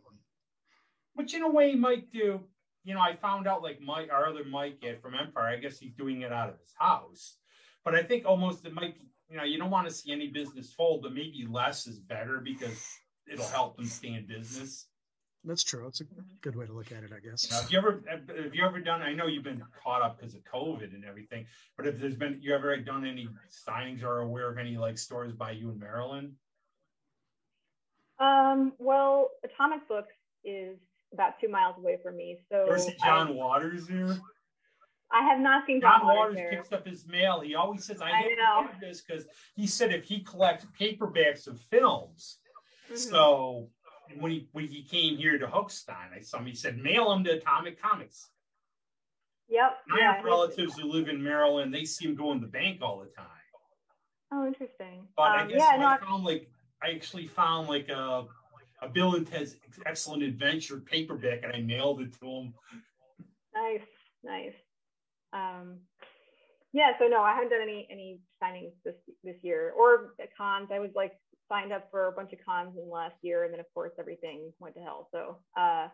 Which in a way might do. You know, I found out like Mike, our other Mike at from Empire. I guess he's doing it out of his house, but I think almost it might. be- You know, you don't want to see any business fold, but maybe less is better because it'll help them stay in business. That's true. It's a good way to look at it, I guess. Now, have you ever have have you ever done? I know you've been caught up because of COVID and everything, but if there's been you ever done any signings or aware of any like stores by you in Maryland? Um, well, Atomic Books is about two miles away from me, so Ever see John Waters here. I, I have not seen John, John Waters Waters picks up his mail. He always says, "I, I hate know. this because he said if he collects paperbacks of films, Mhm. so when he when he came here to Hookstein, I saw him. He said, mail him to Atomic Comics. Yep. I yeah, have relatives who live in Maryland. They see him go in the bank all the time. Oh, interesting. But I Um, guess yeah, I no, I- found like I actually found like a a Bill and Ted's Excellent Adventure paperback, and I mailed it to him. Nice, nice. Um, yeah, so no, I haven't done any any signings this this year or at cons. I was like signed up for a bunch of cons in the last year, and then of course everything went to hell. So, uh,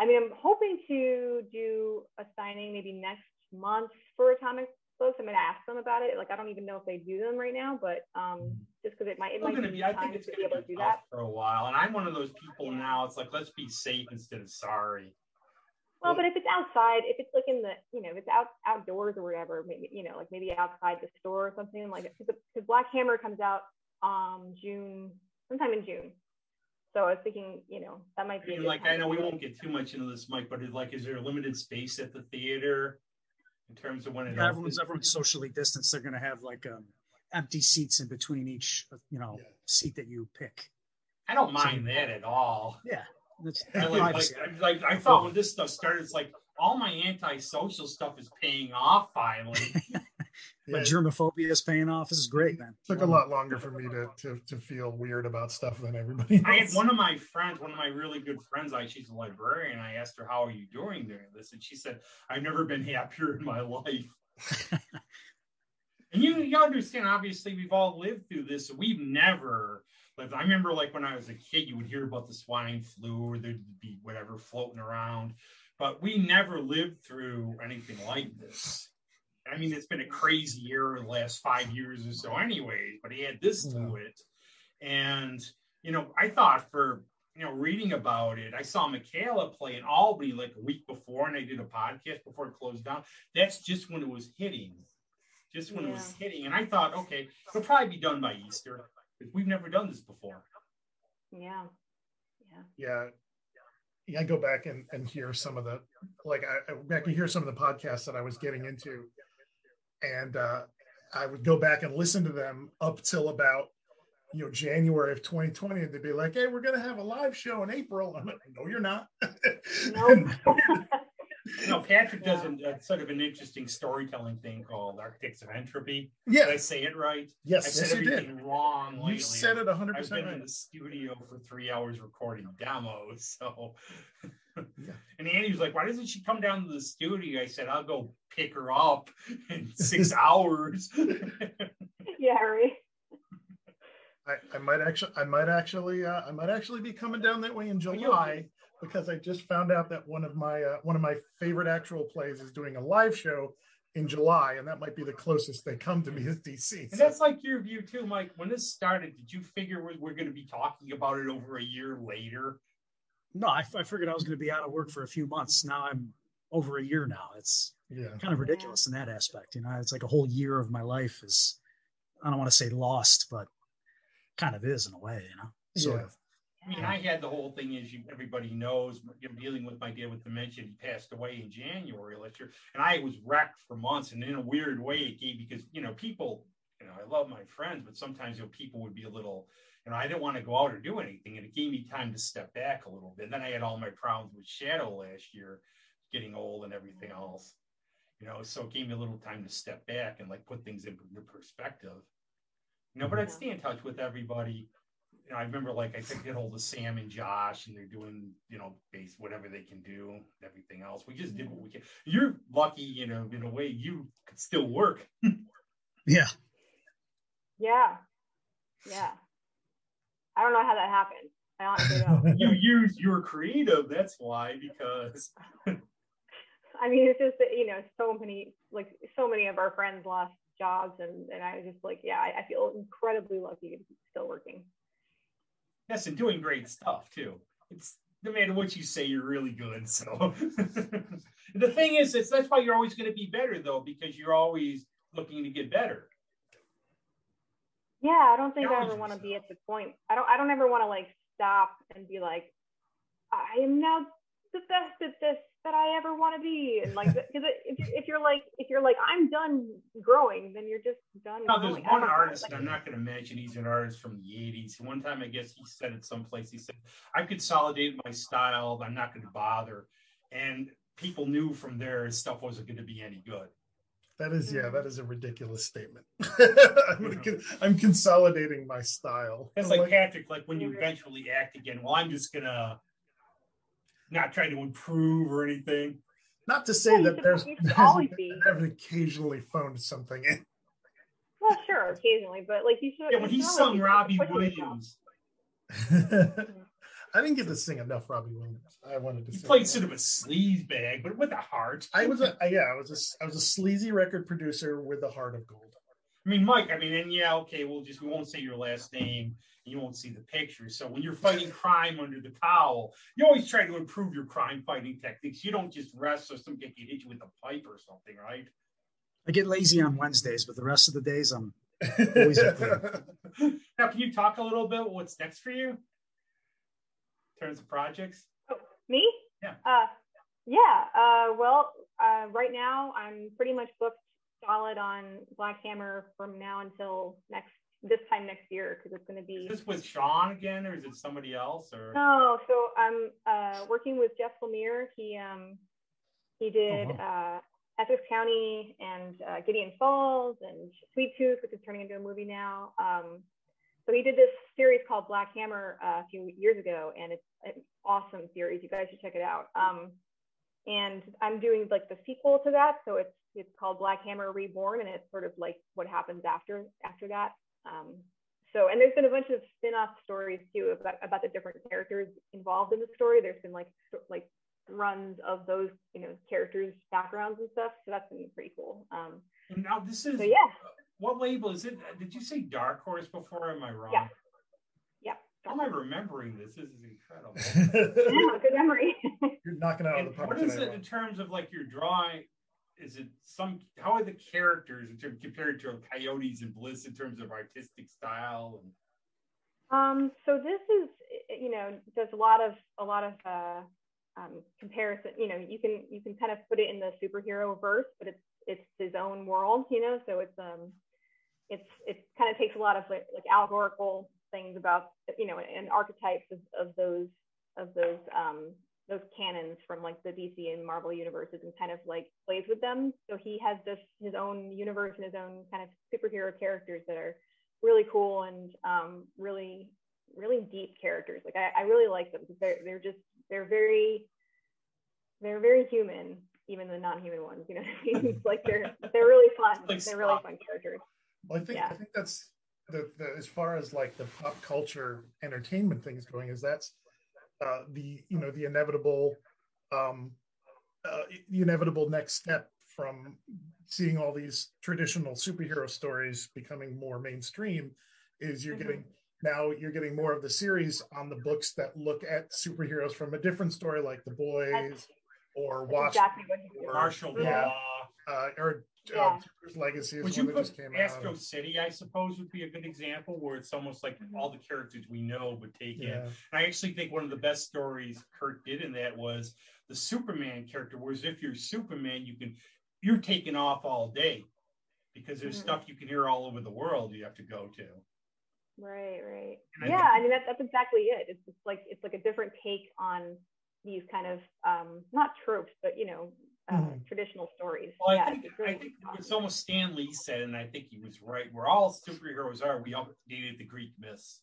I mean, I'm hoping to do a signing maybe next month for Atomic Books. I'm gonna ask them about it. Like, I don't even know if they do them right now, but um, just because it might it might be be. I think it's to be able to do tough that. for a while, and I'm one of those people Yeah. now. It's like let's be safe instead of sorry. Well, but if it's outside, if it's like in the, you know, if it's out outdoors or whatever, maybe you know, like maybe outside the store or something like because Black Hammer comes out um June, sometime in June. So I was thinking, you know, that might be. a mean, like I know we won't get too much into this, Mike, but like, is there a limited space at the theater in terms of when it Yeah, everyone's opens? everyone's socially distanced. They're going to have like um, empty seats in between each, uh, you know, Yeah. seat that you pick. I don't mind that at all. Yeah, that's I like, privacy. like, like I thought when this stuff started, it's like all my antisocial stuff is paying off finally. My Yeah, germophobia is paying off. This is great, man. took a lot longer for me to, to to feel weird about stuff than everybody I had one of my friends, one of my really good friends, I she's a librarian. I asked her, How are you doing during this? And she said, I've never been happier in my life. and you you understand, obviously, we've all lived through this. We've never lived. I remember like when I was a kid, you would hear about the swine flu or there'd be whatever floating around. But we never lived through anything like this. I mean, it's been a crazy year in the last five years or so, anyways, but he had this to it. And, you know, I thought for, you know, reading about it, I saw Michaela play in Albany like a week before, and I did a podcast before it closed down. That's just when it was hitting, just when it was hitting. And I thought, okay, it'll probably be done by Easter. But we've never done this before. Yeah. Yeah. yeah yeah i go back and, and hear some of the like I, I I can hear some of the podcasts that i was getting into and uh i would go back and listen to them up till about you know january of 2020 and they'd be like hey we're gonna have a live show in april i'm like no you're not Nope. You know, Patrick does a, sort of an interesting storytelling thing called Architects of Entropy. Yeah. Did I say it right? Yes, I yes, said you everything did. wrong lately. You said it 100 I've percent been in the studio for three hours recording demos. So, Yeah. and Andy was like, "Why doesn't she come down to the studio?" I said, "I'll go pick her up in six hours." Yeah, right. I, I might actually, I might actually, uh, I might actually be coming down that way in you'll July because I just found out that one of my uh, one of my favorite actual plays is doing a live show in July, and that might be the closest they come to me as DC. and that's like your view too, Mike. When this started, did you figure we're, we're going to be talking about it over a year later? No, I, I figured I was going to be out of work for a few months. Now I'm over a year now. It's yeah, kind of ridiculous in that aspect. You know, it's like a whole year of my life is, I don't want to say lost, but kind of is in a way, you know, sort Yeah. of. I mean, I had the whole thing, as you everybody knows, you know, dealing with my dad with dementia. He passed away in January last year, and I was wrecked for months. And in a weird way, it gave because you know people, you know, I love my friends, but sometimes you know people would be a little, you know, I didn't want to go out or do anything, and it gave me time to step back a little bit. then I had all my problems with Shadow last year, getting old and everything else, you know, so it gave me a little time to step back and like put things in perspective. You know, but I'd mm-hmm. stay in touch with everybody you know, I remember like I could get hold of Sam and Josh, and they're doing, you know, base whatever they can do, everything else. We just did what we can. You're lucky, you know, in a way you could still work. Yeah. Yeah. Yeah. I don't know how that happened. I honestly don't. You use you're creative. That's why, because I mean, it's just that, you know, so many, like, so many of our friends lost jobs. And, and I was just like, yeah, I, I feel incredibly lucky to be still working. yes, and doing great stuff too. It's no matter what you say, you're really good. So the thing is, it's that's why you're always going to be better though, because you're always looking to get better. Yeah. I don't think I ever want to be at the point. I don't, I don't ever want to like stop and be like, I am now the best at this that I ever want to be. And like, because if, if you're like, if you're like, I'm done growing, then you're just done. No, there's growing. One artist, like- I'm not going to mention he's an artist from the 80s. One time, I guess he said it someplace, he said, I consolidated my style, I'm not going to bother. And people knew from there his stuff wasn't going to be any good. That is yeah, that is a ridiculous statement. I'm, gonna con- I'm consolidating my style. It's I'm like Patrick, like when you eventually act again, well, I'm just going to not try to improve or anything. not to say Yeah, that should- there's, you should there's always be. I haven't occasionally phoned something in. Well, sure, occasionally, but like you should. Yeah, when he sung be Robbie. Williams, mm-hmm. I didn't get to sing enough Robbie Williams. I wanted to he sing played more. sort of a sleaze bag, but with a heart. I was a yeah, I was a I was a sleazy record producer with a heart of gold. I mean, Mike, I mean, and yeah, okay, we'll just, we won't say your last name and you won't see the picture. So when you're fighting crime under the towel, you always try to improve your crime fighting techniques. You don't just rest so some guy can hit you with a pipe or something, right? I get lazy on Wednesdays, but the rest of the days I'm Always up there. Now, can you talk a little bit what's next for you in terms of projects? Me? Yeah. Uh, yeah. Uh, well, uh, right now I'm pretty much booked solid on Black Hammer from now until next this time next year because it's going to be. Is this with Sean again, or is it somebody else? Or No, so I'm uh, working with Jeff Lemire. He um, he did Oh, uh, Essex County and uh, Gideon Falls and Sweet Tooth, which is turning into a movie now. Um, so he did this series called Black Hammer uh, a few years ago, and it's an awesome series. You guys should check it out. Um, and I'm doing like the sequel to that, so it's it's called Black Hammer Reborn, and it's sort of like what happens after after that. Um, so, and there's been a bunch of spin-off stories too about, about the different characters involved in the story. There's been like like runs of those you know characters' backgrounds and stuff. So that's been pretty cool. Um, now this is so yeah, what label is it? Did you say Dark Horse before? Am I wrong? Yeah. yeah. How am I remembering this? This is incredible. Yeah, good memory. You're knocking it out of the park what is it in terms of like your drawing? Is it some? How are the characters in terms, compared to Coyotes and Bliss in terms of artistic style? And Um, so this is, you know, there's a lot of a lot of uh, um, comparison. You know, you can you can kind of put it in the superhero verse, but it's it's his own world. You know, so it's um, it's it kind of takes a lot of like, like allegorical things about you know and archetypes of, of those of those um, those canons from like the DC and Marvel universes and kind of like plays with them. So he has this his own universe and his own kind of superhero characters that are really cool and um, really really deep characters. Like I, I really like them because they're they're just they're very they're very human, even the non-human ones. You know, it's like they're they're really fun. Like they're really fun characters. Well, I think Yeah. I think that's the, the as far as like the pop culture entertainment things going is that's uh, the you know the inevitable um, uh, the inevitable next step from seeing all these traditional superhero stories becoming more mainstream is you're Mhm. getting now you're getting more of the series on the books that look at superheroes from a different story like the boys or That's watch exactly what he's doing. Martial Yeah. law. uh, or Yeah. uh, Jupiter's legacy is Would you that just put came Astro out City, I suppose, would be a good example where it's almost like Mhm. all the characters we know would take in. And I actually think one of the best stories Kurt did in that was the Superman character. Whereas if you're Superman, you can you're taking off all day because there's Mhm. stuff you can hear all over the world you have to go to. Right, right. And I yeah, think- I mean that's that's exactly it. It's just like it's like a different take on these kind of um not tropes, but you know, uh, Mhm. traditional stories. Well, yeah, I think it's really I think awesome. it's almost Stan Lee said, and I think he was right. Where all superheroes are, we all updated the Greek myths.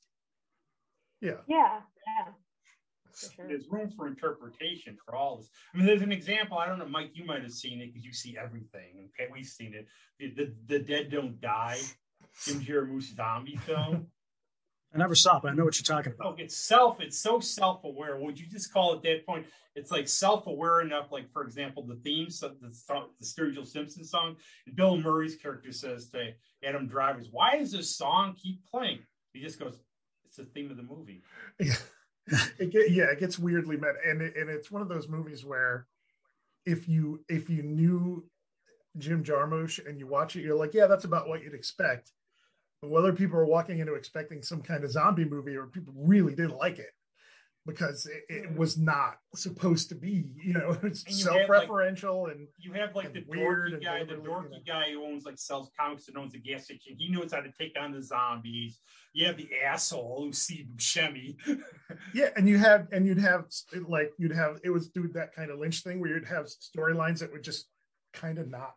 yeah Yeah, yeah, sure. There's room for interpretation for all this. I mean, there's an example. I don't know, Mike. You might have seen it because you see everything. Okay, we've seen it. The, the, the Dead Don't Die, Jim Jarmusch zombie film. I never saw but I know what you're talking about. Oh, about. it's self. It's so self-aware. Would you just call it that point? It's like self-aware enough. Like for example, the theme, so the song, the Sturgill Simpson song. Bill Murray's character says to Adam Driver's, "Why does this song keep playing?" He just goes, "It's the theme of the movie." yeah it get, yeah it gets weirdly met and it, and it's one of those movies where if you if you knew Jim Jarmusch and you watch it you're like yeah that's about what you'd expect but whether people are walking into expecting some kind of zombie movie or people really didn't like it because it, it hmm. was not supposed to be you know it's And you self-referential and You have like the dorky guy, the dorky you know. guy who owns like sells comics and owns a gas station. He knows how to take on the zombies. You have the asshole who's Steve Buscemi. Yeah, and you have and you'd have like you'd have it was do that kind of Lynch thing where you'd have storylines that would just kind of not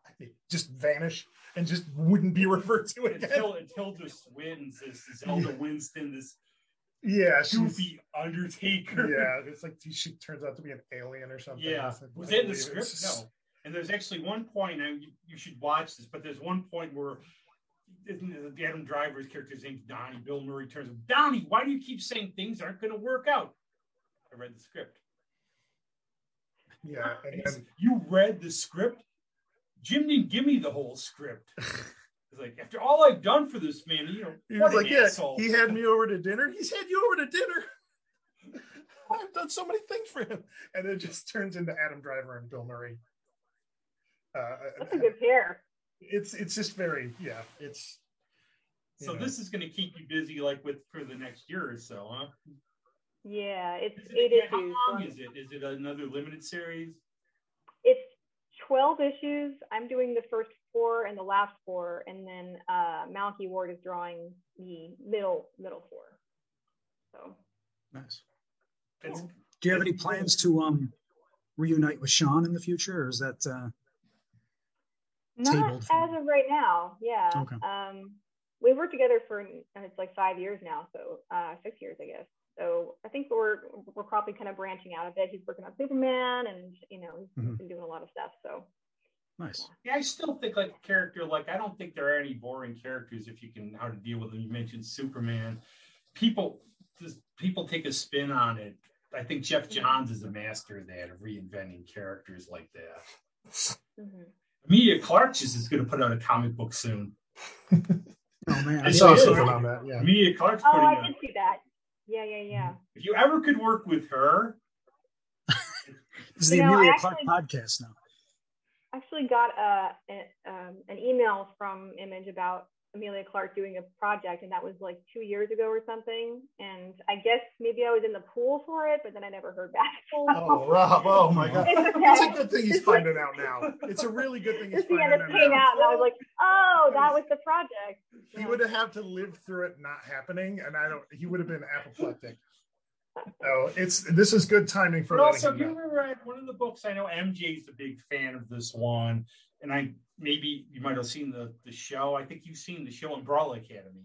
just vanish and just wouldn't be referred to again. until until just wins this Tilda Swinton, this yeah, goofy Undertaker. yeah, it's like she turns out to be an alien or something. Yeah. Like, Was I that in the script? it's- No. And there's actually one point, you, you should watch this, but there's one point where it Adam Driver's character's name's Donnie. Bill Murray turns him, Donnie, why do you keep saying things aren't going to work out? I read the script. Yeah, And and he says, then you read the script? Jim didn't give me the whole script. It's like, after all I've done for this man, you know, he what was an like, yeah, asshole. he had me over to dinner. He's had you over to dinner. I've done so many things for him, and it just turns into Adam Driver and Bill Murray. Uh, That's a good pair. it's it's just very yeah it's so know. this is going to keep you busy, like with for the next year or so, huh? Yeah, it's Is eight it, how long is it? Is it another limited series? It's 12 issues. I'm doing the first four and the last four, and then uh, Malachi Ward is drawing the middle middle four. So Nice. It's, Do you have any plans to um reunite with Sean in the future, or is that uh, not as of right now. Yeah. Okay. Um, we've worked together for uh, it's like five years now, so uh, six years, I guess. So I think we're we're probably kind of branching out a bit. He's working on Superman, and you know he's Mhm. been doing a lot of stuff. So nice? yeah, I still think like a character, like I don't think there are any boring characters if you can how to deal with them. You mentioned Superman. People just people take a spin on it. I think Geoff Johns is a master of that, of reinventing characters like that. mhm. Emilia Clarke just is going to put out a comic book soon. Oh man, I It saw something about that yeah Emilia Clarke's oh, putting I out. did see that. Yeah, yeah, yeah. If you ever could work with her, this is the You know, Emilia actually- Clark podcast now. actually got a, a um, an email from Image about Emilia Clarke doing a project, and that was like two years ago or something. And I guess maybe I was in the pool for it, but then I never heard back. oh, oh rob oh my god It's okay. it's a good thing he's finding out now it's a really good thing he's Just the finding out it came now. out, and I was like, "Oh, that was the project." he would have had to live through it not happening and i don't he would have been apoplectic Oh, it's this is good timing for. But also, have you ever read one of the books? I know MJ's a big fan of this one, and I maybe you might have seen the the show. I think you've seen the show Umbrella Academy.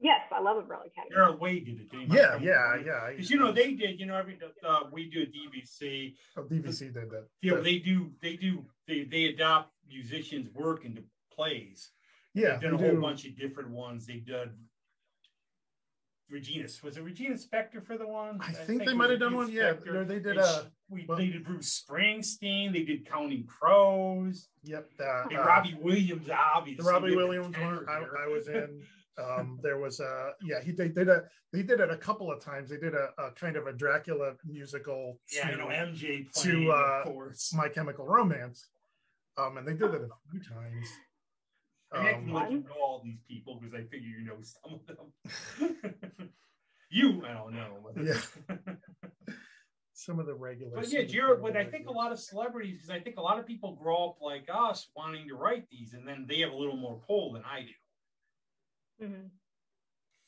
Yes, I love Umbrella Academy. Gerard Way did it. Yeah, yeah, yeah. Because you know they did. You know every uh, we do a DVC. Oh, DVC did that. You know they do. They do. They they adopt musicians' work into plays. Yeah, They've done a whole do. bunch of different ones. They did Regina. Was it Regina Spektor for the one? I, I think, they might have done one. Yeah, they did. Uh, we well, they did Bruce Springsteen. They did Counting Crows. Yep. Uh, uh, Robbie Williams, obviously. The Robbie Williams one I, I, was in. Um, there was a yeah. He they did a they did it a couple of times. They did a, a kind of a Dracula musical. Yeah, to, know MJ playing, to uh, My Chemical Romance. Um, and they did it a few times. I had to let you know all these people because I figure you know some of them. you, I don't know. yeah. some of the regular. But yeah, Gerard, but I think a lot of celebrities, because I think a lot of people grow up like us wanting to write these, and then they have a little more pull than I do. Mm-hmm.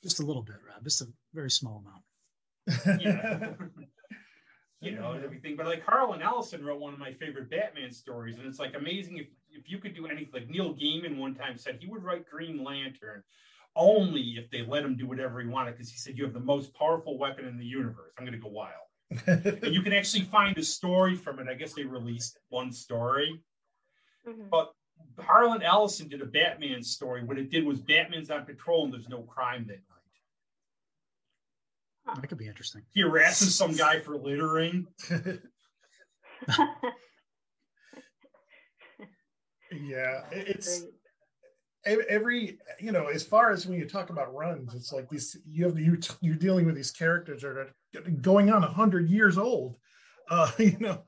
Just a little bit, Rob. Just a very small amount. yeah. you know, and everything. But like Harlan Ellison wrote one of my favorite Batman stories, and it's like amazing if if you could do anything. Like Neil Gaiman one time said he would write Green Lantern only if they let him do whatever he wanted, because he said you have the most powerful weapon in the universe. I'm going to go wild. and you can actually find a story from it. I guess they released one story, mm-hmm. but Harlan Ellison did a Batman story. What it did was Batman's on patrol and there's no crime that night. That could be interesting. He harasses some guy for littering. yeah, it's every you know as far as when you talk about runs it's like these you have you you're dealing with these characters that are going on a hundred years old uh you know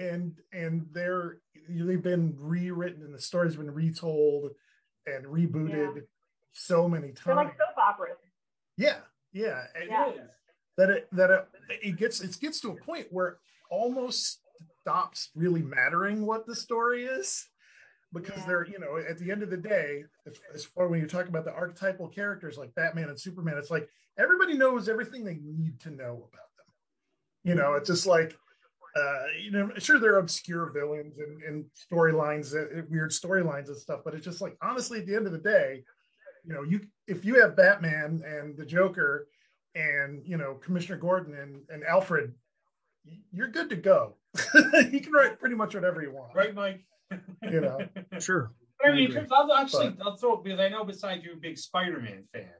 and and they're they've been rewritten and the story's been retold and rebooted yeah. so many times they're like soap operas. Yeah yeah, yeah. that it that it, it gets it gets to a point where almost stops really mattering what the story is because yeah. they're you know at the end of the day as, as far when you're talking about the archetypal characters like batman and superman it's like everybody knows everything they need to know about them you know it's just like uh, you know, sure there are obscure villains and, and storylines, uh, weird storylines and stuff, but it's just like honestly, at the end of the day, you know, you if you have Batman and the Joker and you know Commissioner Gordon and, and Alfred, you're good to go. you can write pretty much whatever you want, right, Mike? You know, sure. I mean, I I'll actually but, I'll throw it because I know besides you're a big Spider-Man fan.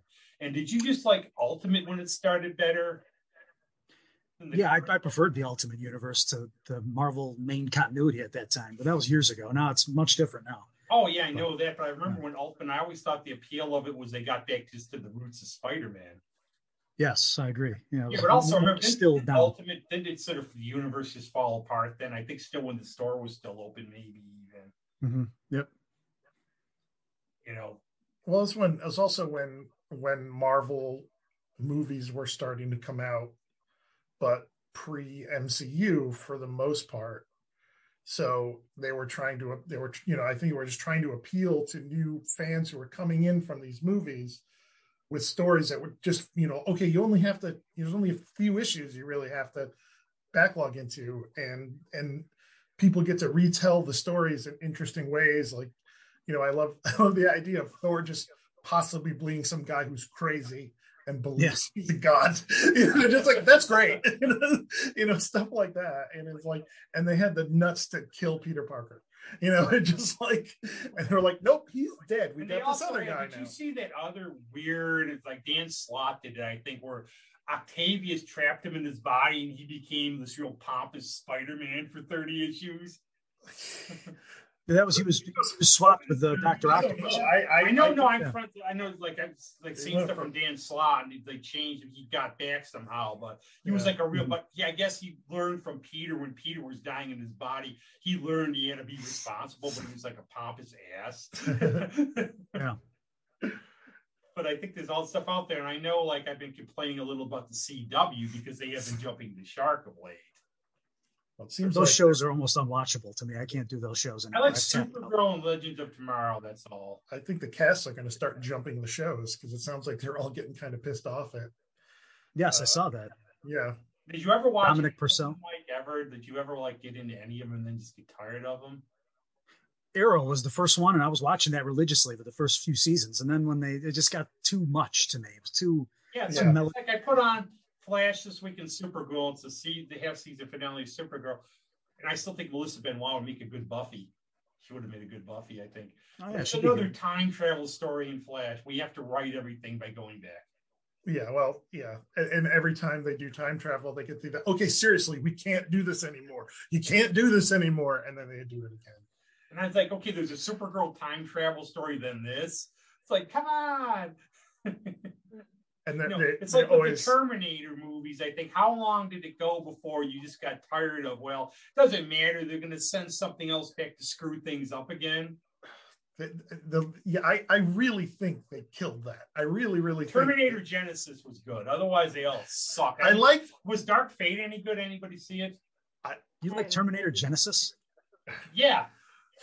And did you just like Ultimate when it started better? yeah, I, I, preferred the Ultimate Universe to the Marvel main continuity at that time, but that was years ago. Now it's much different now. Oh yeah, I know that, but I remember when Ultimate. I always thought the appeal of it was they got back just to the roots of Spider-Man. Yes, I agree. Yeah, yeah but also remember, still down. Ultimate. Then did sort of the universe just fall apart. Then I think still when the store was still open, maybe even. Mm-hmm. Yep. You know. Well, it's when it was also when when Marvel movies were starting to come out, but pre MCU for the most part. So they were trying to they were you know I think they were just trying to appeal to new fans who were coming in from these movies with stories that would just you know okay you only have to there's only a few issues you really have to backlog into and and people get to retell the stories in interesting ways like you know i love i love the idea of thor just possibly being some guy who's crazy and believes yes. he's a god you know just like that's great you know stuff like that and it's like and they had the nuts to kill peter parker you know, it just like, and they're like, nope, he's dead. We got this other guy did now. you see that other weird? It's like Dan Slott did it, I think, where Octavius trapped him in his body and he became this real pompous Spider-Man for thirty issues. that was he was, he was swapped with the uh, Doctor Octopus. I, I, I, know, I, no, I'm yeah. front. I know, like I've like seen stuff from Dan Slott, and they changed and he got back somehow. But he yeah. was like a real. Mm-hmm. But yeah, I guess he learned from Peter when Peter was dying in his body. He learned he had to be responsible, but he was like a pompous ass. yeah. But I think there's all stuff out there, and I know, like I've been complaining a little about the CW because they have been jumping the shark of late. Well, those like, shows are almost unwatchable to me. I can't do those shows anymore. I like Supergirl and Legends of Tomorrow. That's all. I think the casts are going to start jumping the shows because it sounds like they're all getting kind of pissed off at Yes, Uh, I saw that. Yeah. Did you ever watch Dominic any of Purcell. them, Mike? Ever? Did you ever like get into any of them and then just get tired of them? Arrow was the first one, and I was watching that religiously for the first few seasons, and then when they it just got too much to me. It was too Yeah, it's Yeah. like, like I put on Flash this week in Supergirl. It's the see the half season finale of Supergirl, and I still think Melissa Benoist would make a good Buffy. She would have made a good Buffy, I think. oh yeah, it's another time travel story in Flash. We have to write everything by going back. Yeah, well, yeah, and, and every time they do time travel, they get through that. Okay, seriously, we can't do this anymore. You can't do this anymore, and then they do it again. And I was like, okay, there's a Supergirl time travel story, than this. It's like, come on. And then You know, they, it's they like with always the Terminator movies. I think how long did it go before you just got tired of? Well, doesn't matter. They're going to send something else back to screw things up again. the, the yeah. I I really think they killed that. I really really think- Terminator Genisys was good. Otherwise, they all suck. I like Was Dark Fate any good? Anybody see it? You like Terminator Genisys? Yeah,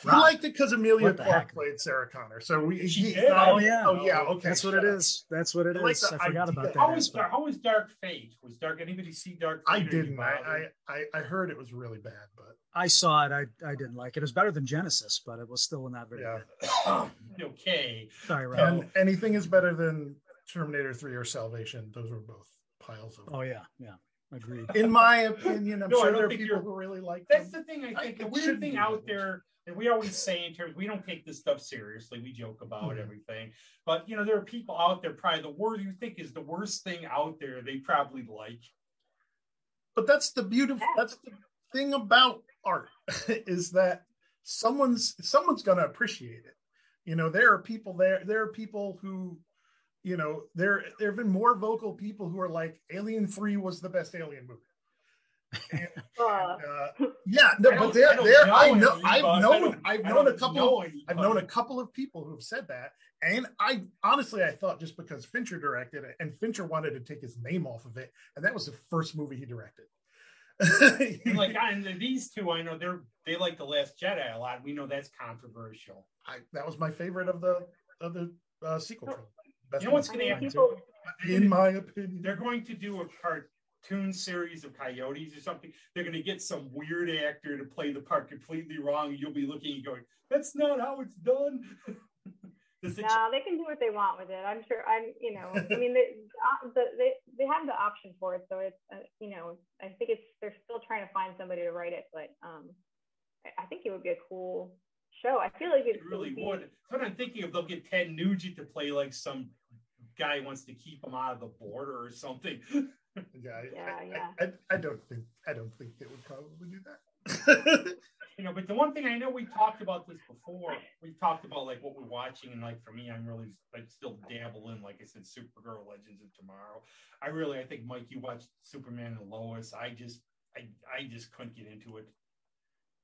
I liked it because Emilia Clarke played Sarah Connor. So we She he did? Oh, oh, yeah. oh yeah okay That's what it is. That's what it I is. the I forgot idea. about that. how was. Dark, how was Dark Fate? Was Dark anybody see Dark? Fate I didn't. I, bothered? I I I heard it was really bad, but I saw it. I, I didn't like it. It was better than Genisys, but it was still not very yeah. good. okay. Sorry, Rob. And anything is better than Terminator Three or Salvation. Those were both piles of. Oh yeah, yeah, agreed. In my opinion, I'm No, sure there are people who really like That's them. the thing. I I- think the weird thing out that. there, and we always say in terms, we don't take this stuff seriously. We joke about Mhm. everything, but you know, there are people out there. Probably the word you think is the worst thing out there. They probably like. but that's the beautiful that's the thing about art is that someone's someone's going to appreciate it you know there are people there there are people who you know there there have been more vocal people who are like alien 3 was the best alien movie and, Uh, uh, yeah no, but don't- there I don't there know i any, know but i've known i've known a couple know I've known a couple of people who've said that, and I honestly I thought just because Fincher directed it, and Fincher wanted to take his name off of it, and that was the first movie he directed. And like, and these two, I know they're they like the Last Jedi a lot. We know that's controversial. I, that was my favorite of the of the uh, sequel trilogy. Best You know what's going to happen? in my opinion? They're going to do a cartoon series of coyotes or something. They're going to get some weird actor to play the part completely wrong. You'll be looking and going, "That's not how it's done." It- no, they can do what they want with it. I'm sure. I'm, you know, I mean, they, the, they they have the option for it, so it's, uh, you know, I think it's they're still trying to find somebody to write it, but um, I- think it would be a cool show. I feel like it, It really be, would. That's what I'm thinking of. They'll get Ted Nugent to play like some guy wants to keep him out of the border or something. Yeah, I, Yeah, I, yeah. I, I don't think I don't think they would probably do that. you know, but the one thing I know we talked about this before. We talked about like what we're watching, and like for me, I'm really like still dabble in, like I said, Supergirl, Legends of Tomorrow. I really, I think Mike, you watched Superman and Lois. I just, I, I just couldn't get into it.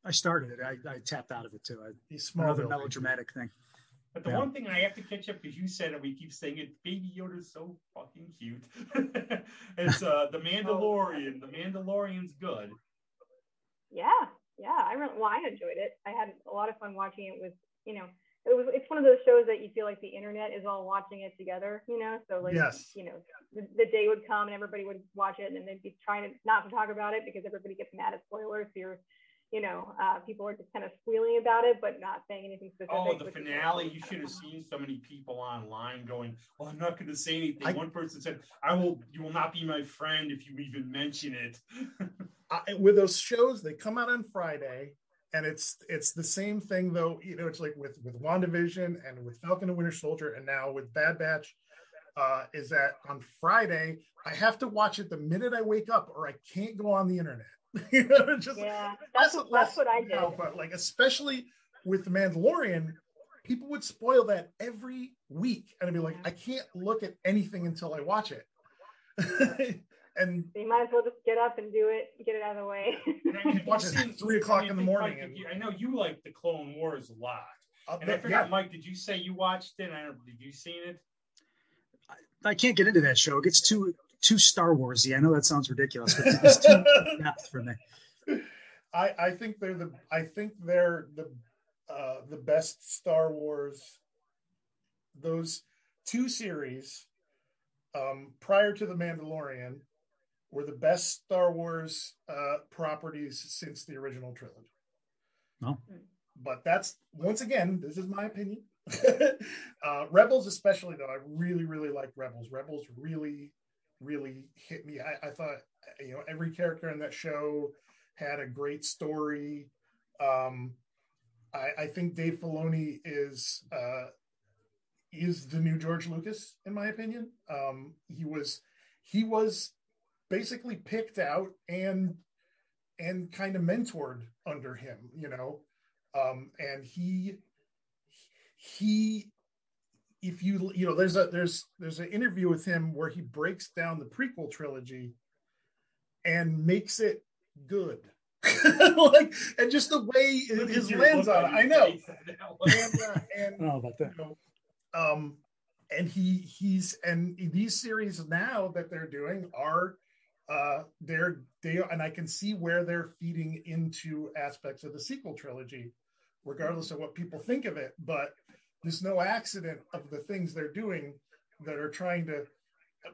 I started it. I, I tapped out of it too. I, He's small. another melodramatic thing. But the Yeah. one thing I have to catch up because you said it, we keep saying it. Baby Yoda's so fucking cute. it's uh the Mandalorian. The Mandalorian's good. Yeah, yeah. I really, well, I enjoyed it. I had a lot of fun watching it with, you know, it was. It's one of those shows that you feel like the internet is all watching it together. You know, so like, Yes. you know, the, the day would come and everybody would watch it, and then they'd be trying to not to talk about it because everybody gets mad at spoilers. So you're, you know, uh, people are just kind of squealing about it, but not saying anything specific. Oh, the which is finale! You should have seen so many people online going, "Well, I'm not going to say anything." I- One person said, "I will. You will not be my friend if you even mention it." I, with those shows, they come out on Friday, and it's it's the same thing though. You know, it's like with with Wandavision and with Falcon and Winter Soldier, and now with Bad Batch. Uh, is that on Friday? I have to watch it the minute I wake up, or I can't go on the internet. you know, just Yeah, that's what, that's what I did. now, but like especially with the Mandalorian, people would spoil that every week, and I'd be like, Yeah. I can't look at anything until I watch it. and So you might as well just get up and do it, get it out of the way. And I Watch it at 3 o'clock I mean, in the morning Mike, and- you- I know you like the Clone Wars a lot, uh, and I but, forgot, yeah, Mike. Did you say you watched it? I don't. Did you seen it? I can't get into that show. It gets too too Star Warsy. I know that sounds ridiculous, but it's too depth for me. I, I think they're the I think they're the uh, the best Star Wars. Those two series um, prior to the Mandalorian, were the best Star Wars uh, properties since the original trilogy. No. But that's once again, this is my opinion. uh, Rebels, especially though, I really, really like Rebels. Rebels really, really hit me. I, I thought you know every character in that show had a great story. Um, I, I think Dave Filoni is uh, is the new George Lucas, in my opinion. Um, he was he was basically picked out and and kind of mentored under him, you know. Um, and he he if you you know there's a there's there's an interview with him where he breaks down the prequel trilogy and makes it good. Like and just the way his lens on it i know. and, uh, and I know about that. you know, um and he he's and these series now that they're doing are uh they're they are, and i can see where they're feeding into aspects of the sequel trilogy regardless of what people think of it but there's no accident of the things they're doing that are trying to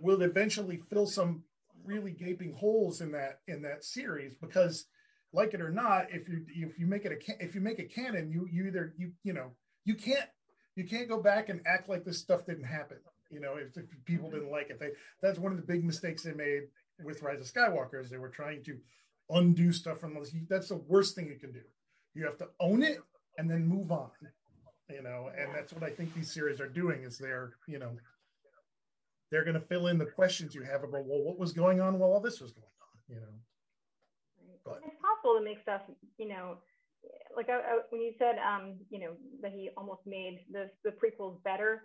will eventually fill some really gaping holes in that in that series because like it or not if you if you make it a if you make a canon you you either you you know you can't you can't go back and act like this stuff didn't happen. You know if, if people didn't like it they that's one of the big mistakes they made with rise of skywalker is they were trying to undo stuff from that's the worst thing you can do. You have to own it and then move on you know and that's what i think these series are doing is they're you know they're going to fill in the questions you have about well what was going on while all this was going on you know But- it's possible to make stuff, you know, like I, I, when you said, um, you know, that he almost made the, the prequels better.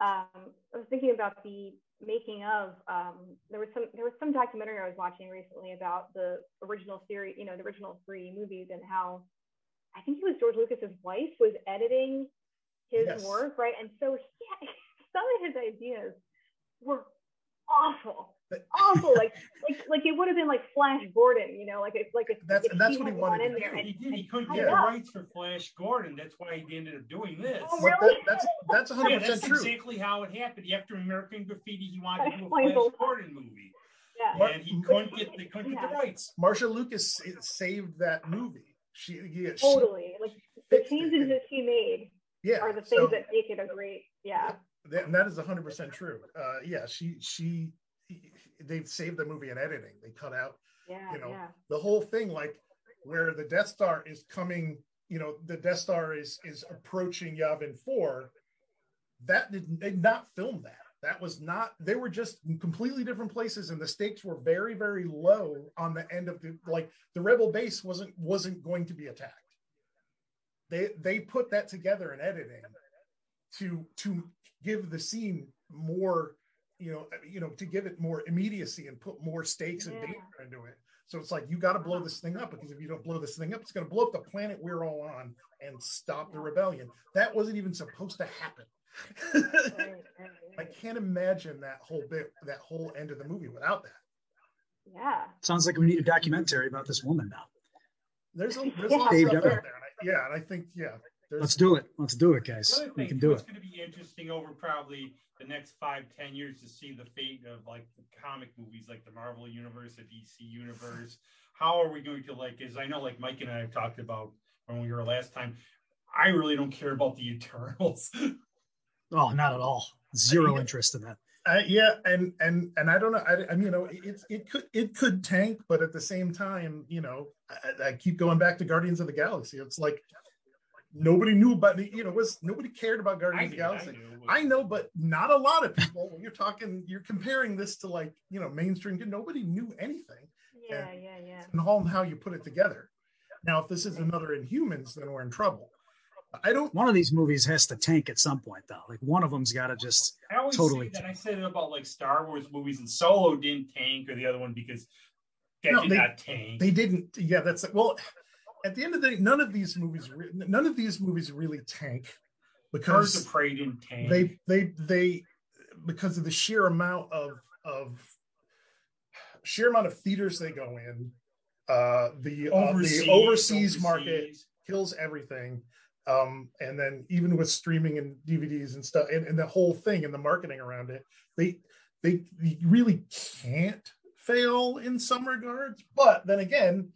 Um, I was thinking about the making of. Um, there was some there was some documentary I was watching recently about the original series, you know, the original three movies and how I think it was George Lucas's wife was editing his Yes. work, right? And so he, some of his ideas were awful But- awful like like like it would have been like flash gordon you know like if like if, That's- if and that's what he wanted in to there do. and, He did. He couldn't get it the rights for Flash Gordon. That's why he ended up doing this. Oh, really? that, that's that's 100 Yeah, percent true exactly how it happened. After American Graffiti, he wanted to do a Explains a Flash. Gordon movie, yeah and he couldn't get they couldn't get the rights. Marsha Lucas saved that movie. She, yeah, she- totally like the changes that he made yeah. are the things so that make it a great yeah and that is 100 percent true. Uh, yeah, she she they've saved the movie in editing. They cut out yeah You know, yeah the whole thing, like where the Death Star is coming. You know, the Death Star is is approaching Yavin Four. That did, did not film that. That was not. They were just in completely different places, and the stakes were very, very low on the end of the like. The Rebel base wasn't wasn't going to be attacked. They they put that together in editing to to give the scene more, you know, you know, to give it more immediacy and put more stakes and danger into it. So it's like you got to blow this thing up because if you don't blow this thing up, it's going to blow up the planet we're all on and stop the rebellion. That wasn't even supposed to happen. right, right, I can't imagine that whole bit, that whole end of the movie without that. yeah Sounds like we need a documentary about this woman now. There's a, there's a lot of stuff out there. Everything. And I, yeah, and I think yeah, there's Let's do it. Let's do it, guys. other We can do it's it. It's going to be interesting over probably the next five, ten years to see the fate of like the comic movies, like the Marvel universe, the DC universe. How are we going to like? Is I know, like Mike and I have talked about when we were last time. I really don't care about the Eternals. Oh, not at all. Zero Yeah. interest in that. Uh, yeah, and and and I don't know. I, I mean, you know, it it could it could tank, but at the same time, you know, I, I keep going back to Guardians of the Galaxy. It's like nobody knew about the, you know, was nobody cared about I Guardians of the Galaxy. knew. I know, but not a lot of people. When you're talking, you're comparing this to like you know mainstream. Nobody knew anything, yeah yeah yeah and how how you put it together. Now, if this is another Inhumans, then we're in trouble. I don't. One of these movies has to tank at some point, though. Like one of them's got to just. I always Totally. say that. I said it about like Star Wars movies, and Solo didn't tank, or the other one because that No, did they- not tank. They didn't. Yeah, that's well. At the end of the day, none of these movies, none of these movies really tank Birds because of Prey didn't tank. they they they because of the sheer amount of of sheer amount of theaters they go in. Uh, the uh, the overseas market kills everything. Um, and then even with streaming and DVDs and stuff, and, and the whole thing and the marketing around it, they they, they really can't fail in some regards. But then again,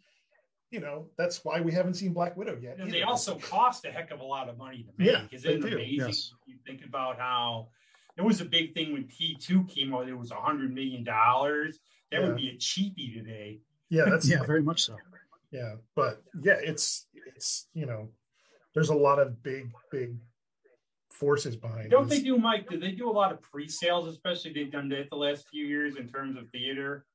you know that's why we haven't seen Black Widow yet. And they also cost a heck of a lot of money to make. Yeah, Isn't it do, amazing? yes. You think about how it was a big thing when T2 came out, it was a hundred million dollars. That Yeah. would be a cheapie today. yeah, that's Yeah, very much so. yeah but yeah it's it's you know there's a lot of big big forces behind it. Don't this. they do, Mike? Do they do a lot of pre-sales, especially they've done that the last few years in terms of theater?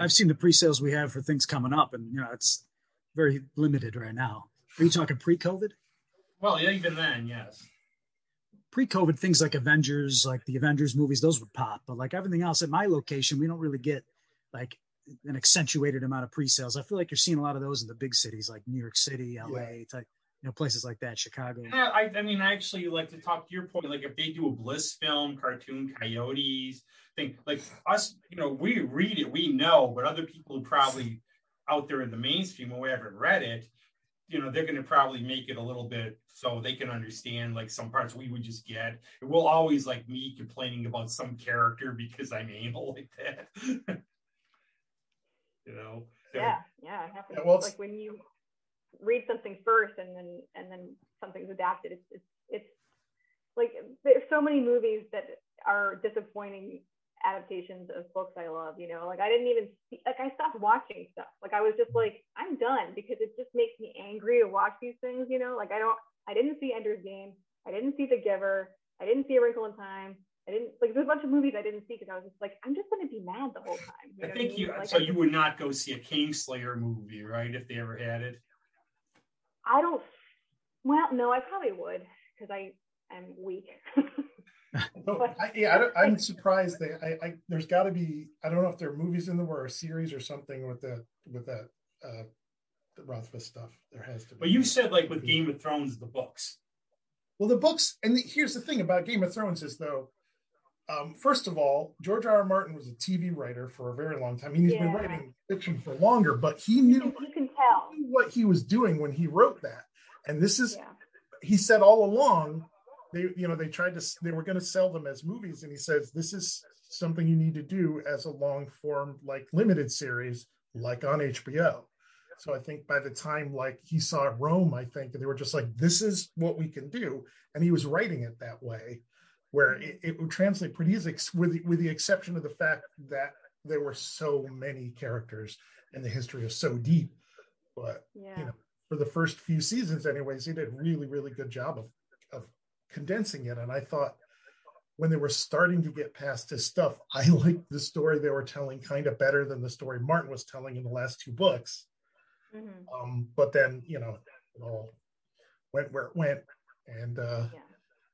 I've seen the pre-sales we have for things coming up, and you know it's very limited right now. Are you talking pre-COVID? Well, yeah, even then, yes. Pre-COVID, things like Avengers, like the Avengers movies, those would pop. But like everything else at my location, we don't really get like an accentuated amount of pre-sales. I feel like you're seeing a lot of those in the big cities like New York City, LA, type, you know, places like that, Chicago. Yeah, I, I mean, I actually like to talk to your point. Like, if they do a Bliss film, cartoon coyotes thing, like us, you know, we read it, we know, but other people probably out there in the mainstream who haven't read it, you know, they're going to probably make it a little bit so they can understand like some parts we would just get. It will always like me complaining about some character because I'm anal like that. you know, Yeah, yeah, it happens. Yeah, well, it's- like when you read something first and then and then something's adapted, it's it's it's like there's so many movies that are disappointing adaptations of books I love. You know, like I didn't even see, like I stopped watching stuff. Like I was just mm-hmm. like I'm done because it just makes me angry to watch these things. You know, like I don't I didn't see Ender's Game. I didn't see The Giver. I didn't see A Wrinkle in Time. I didn't like there's a bunch of movies I didn't see because I was just like I'm just gonna be mad the whole time. You I know what think mean? you. Like, so I you would not go see a Kingslayer movie, right? If they ever had it. I don't. Well, no, I probably would because I am weak. No, I, yeah, I don't, I'm surprised that I, I there's got to be I don't know if there are movies in there or a series or something with that with that uh the Rothfuss stuff. There has to be. But you said like with Game of Thrones, the books. Well, the books, and the, here's the thing about Game of Thrones is though, um, first of all, George R. R. Martin was a TV writer for a very long time. I mean, he's been writing fiction for longer, but he you, knew, can, you can tell. knew what he was doing when he wrote that. And this is, Yeah. he said all along, they, you know, they tried to, they were going to sell them as movies, and he says this is something you need to do as a long form, like limited series, like on HBO. So I think by the time like he saw Rome, I think they were just like, this is what we can do, and he was writing it that way, where it, it would translate pretty easy, with the, with the exception of the fact that there were so many characters and the history is so deep. But Yeah. you know, for the first few seasons, anyways, he did a really really good job of of condensing it, and I thought. When they were starting to get past his stuff, I liked the story they were telling kind of better than the story Martin was telling in the last two books. Mhm. Um, but then, you know, it all went where it went and, uh, Yeah.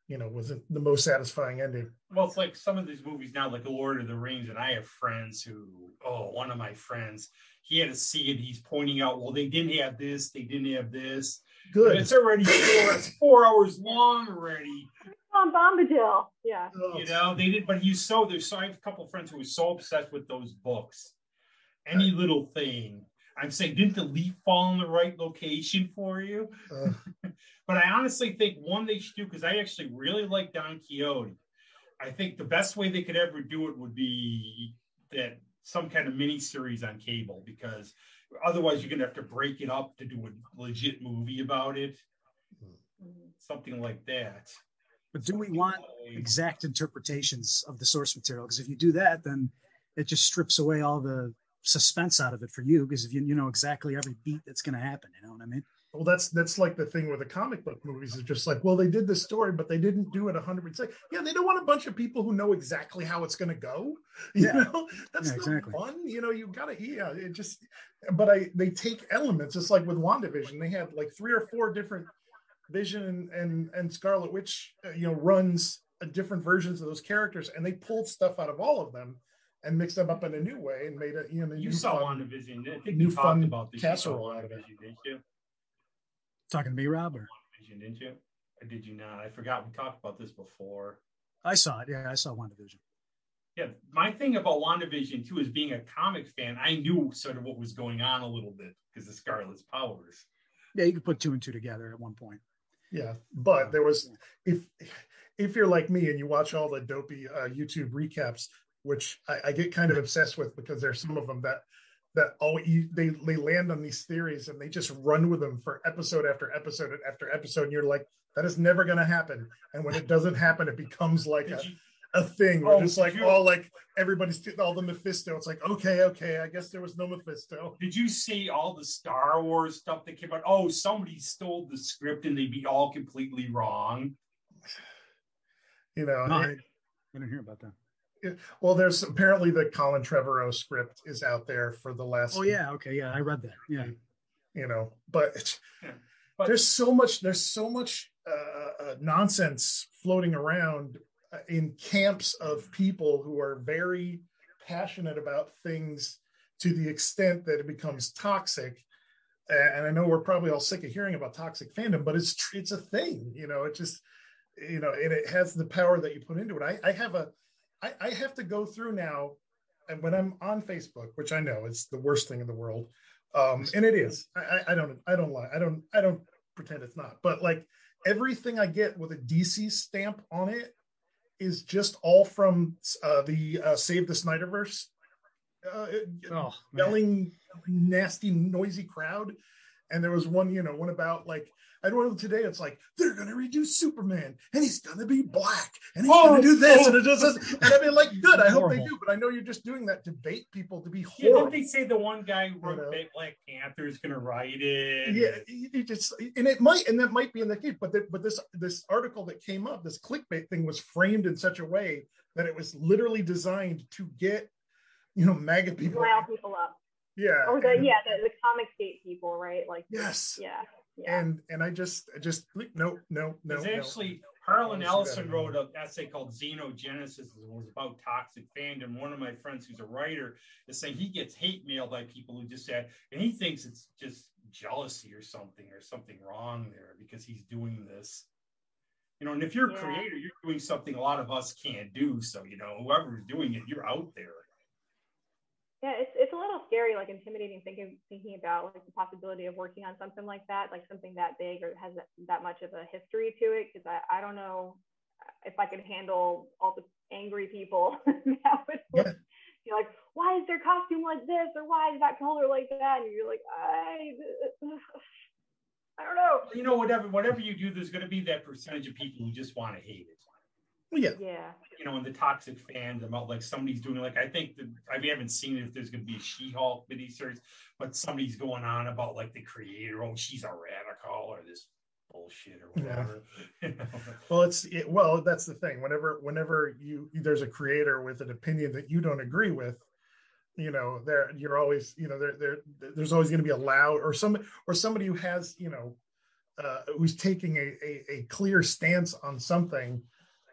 You know, wasn't the most satisfying ending. Well, it's like some of these movies now, like The Lord of the Rings, and I have friends who, oh, one of my friends, he had to see it. He's pointing out, well, they didn't have this, they didn't have this. And Good. it's already four, it's four hours long already. Tom Bombadil. Yeah. Oh, You know, they did, but he's so there's so I have a couple of friends who are so obsessed with those books. Any little thing. I'm saying, didn't the leaf fall in the right location for you? uh, But I honestly think one they should do because I actually really like Don Quixote. I think the best way they could ever do it would be that some kind of mini series on cable because otherwise you're gonna have to break it up to do a legit movie about it, something like that. But do we want exact interpretations of the source material? Because if you do that, then it just strips away all the suspense out of it for you. Because if you you know exactly every beat that's going to happen, you know what I mean? well, that's that's like the thing with the comic book movies is just like, well, they did this story, but they didn't do it hundred percent. Yeah, they don't want a bunch of people who know exactly how it's going to go. You Yeah. know, that's Yeah, not exactly. fun. You know, you gotta, yeah, it just. But I, they take elements. It's like with Wandavision, they had like three or four different Vision and and, and Scarlet Witch, uh, you know, runs uh, different versions of those characters, and they pulled stuff out of all of them and mixed them up in a new way and made it, you know, You new saw fun- WandaVision. I think new fun about this. Casserole out of it. Didn't you? Talking to me, Rob, or WandaVision, didn't you? Or did you not? I forgot we talked about this before. I saw it. Yeah, I saw WandaVision. Yeah, my thing about WandaVision too is being a comic fan, I knew sort of what was going on a little bit because of Scarlet's powers. Yeah, you could put two and two together at one point. Yeah, but there was if if you're like me and you watch all the dopey uh, YouTube recaps, which I, I, get kind of obsessed with because there's some of them that that all they they land on these theories and they just run with them for episode after episode and after episode, and you're like, that is never going to happen. And when it doesn't happen, it becomes like a, a thing. We're oh, just like you, all like everybody's all the Mephisto. It's like okay, okay, I guess there was no Mephisto. Did you see all the Star Wars stuff that came out? Oh, somebody stole the script and they'd be all completely wrong. You know, no, it, I didn't hear about that. It, well, there's apparently the Colin Trevorrow script is out there for the last. Oh yeah, okay, yeah, I read that. Yeah, you know, but, yeah. but there's so much. There's so much uh, uh, nonsense floating around uh, in camps of people who are very passionate about things to the extent that it becomes toxic and i know we're probably all sick of hearing about toxic fandom but it's it's a thing you know it just you know and it has the power that you put into it i, I have a I, I have to go through now and when i'm on facebook which i know is the worst thing in the world um and it is. I, I don't i don't lie. I don't i don't pretend it's not. But like everything i get with a dc stamp on it is just all from uh, the uh, Save the Snyderverse, uh, oh, yelling, nasty, noisy crowd. And there was one, you know, one about like I don't know today. It's like they're gonna redo Superman, and he's gonna be black, and he's oh, gonna do this, oh. and it just and I mean, like, good. I hope they do, but I know you're just doing that to bait people to be horrible. Yeah, did they say the one guy who wrote you know? Black Panther is gonna write it? Yeah, it just and it might, and that might be in the case, but the, but this this article that came up, this clickbait thing, was framed in such a way that it was literally designed to get you know MAGA people rile people up. Yeah, or the and, yeah the, the Comicsgate people, right? Like yes, yeah yeah. and and I just I just no no no. It's actually Harlan Ellison wrote an essay called Xenogenesis. It was about toxic fandom. One of my friends, who's a writer, is saying he gets hate mail by people who just said, and he thinks it's just jealousy or something or something wrong there because he's doing this. You know, and if you're a creator, you're doing something a lot of us can't do. So, you know, whoever's doing it, you're out there yeah it's, it's a little scary like intimidating thinking thinking about like the possibility of working on something like that like something that big or has that, that much of a history to it because I, I don't know if i could handle all the angry people that would yeah. you're like why is their costume like this? Or why is that color like that? And you're like i i don't know. You know whatever whatever you do there's going to be that percentage of people who just want to hate it yeah. Yeah. You know, and the toxic fans about like somebody's doing like I think that I mean, haven't seen if there's going to be a She-Hulk miniseries, but somebody's going on about like the creator. Oh, she's a radical or this bullshit or whatever. Yeah. well, it's it, well, that's the thing. Whenever whenever you there's a creator with an opinion that you don't agree with, you know, there you're always you know there there there's always going to be a loud or some or somebody who has you know uh, who's taking a, a, a clear stance on something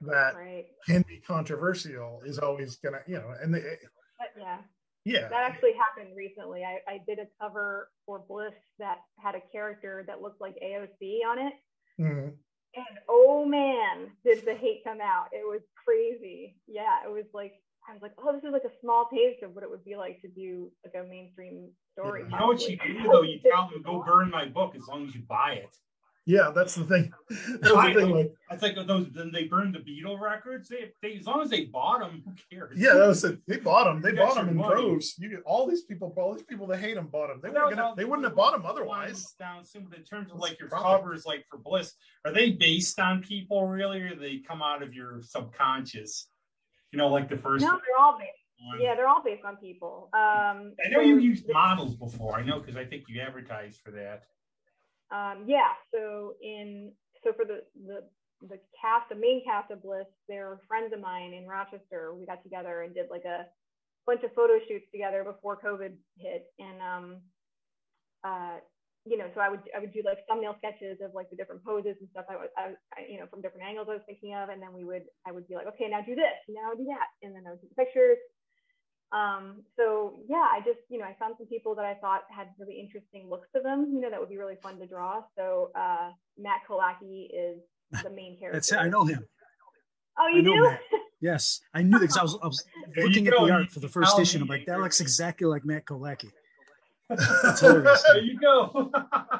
that right. can be controversial is always gonna you know and the, but yeah yeah that actually happened recently I, I did a cover for bliss that had a character that looked like aoc on it mm-hmm. and oh man did the hate come out it was crazy yeah it was like I was like, oh, this is like a small taste of what it would be like to do like a mainstream story. You know what you do though? You tell them go burn my book as long as you buy it. Yeah, that's the thing. That's I, the thing. Like, I think those. Then they burned the Beatle records. They, they, as long as they bought them, who cares? Yeah, that was it. They bought them. They, they bought them in money. droves. You get all these people. All these people that hate them bought them. They weren't gonna. They wouldn't have bought them otherwise. Down soon, but in terms of like your covers, like for Bliss, are they based on people really, or they come out of your subconscious? You know, like the first. No, they're all based. Yeah, they're all based on people. Um, I know you used models before. I know because I think you advertised for that. Um, yeah, so in so for the the the cast, the main cast of Bliss, they're friends of mine in Rochester. We got together and did like a bunch of photo shoots together before COVID hit, and um, uh, you know, so I would I would do like thumbnail sketches of like the different poses and stuff. I was I, I, you know from different angles I was thinking of, and then we would I would be like, okay, now do this, now do that, and then I would the pictures, um, so yeah, I just, you know, I found some people that I thought had really interesting looks to them, you know, that would be really fun to draw. So uh, Matt Kolacki is the main character. That's it. I know him. Oh, you do? yes, I knew because I was, I was looking at the art for the first issue. I'm like, that looks exactly like Matt Kolacki. That's hilarious. there you go.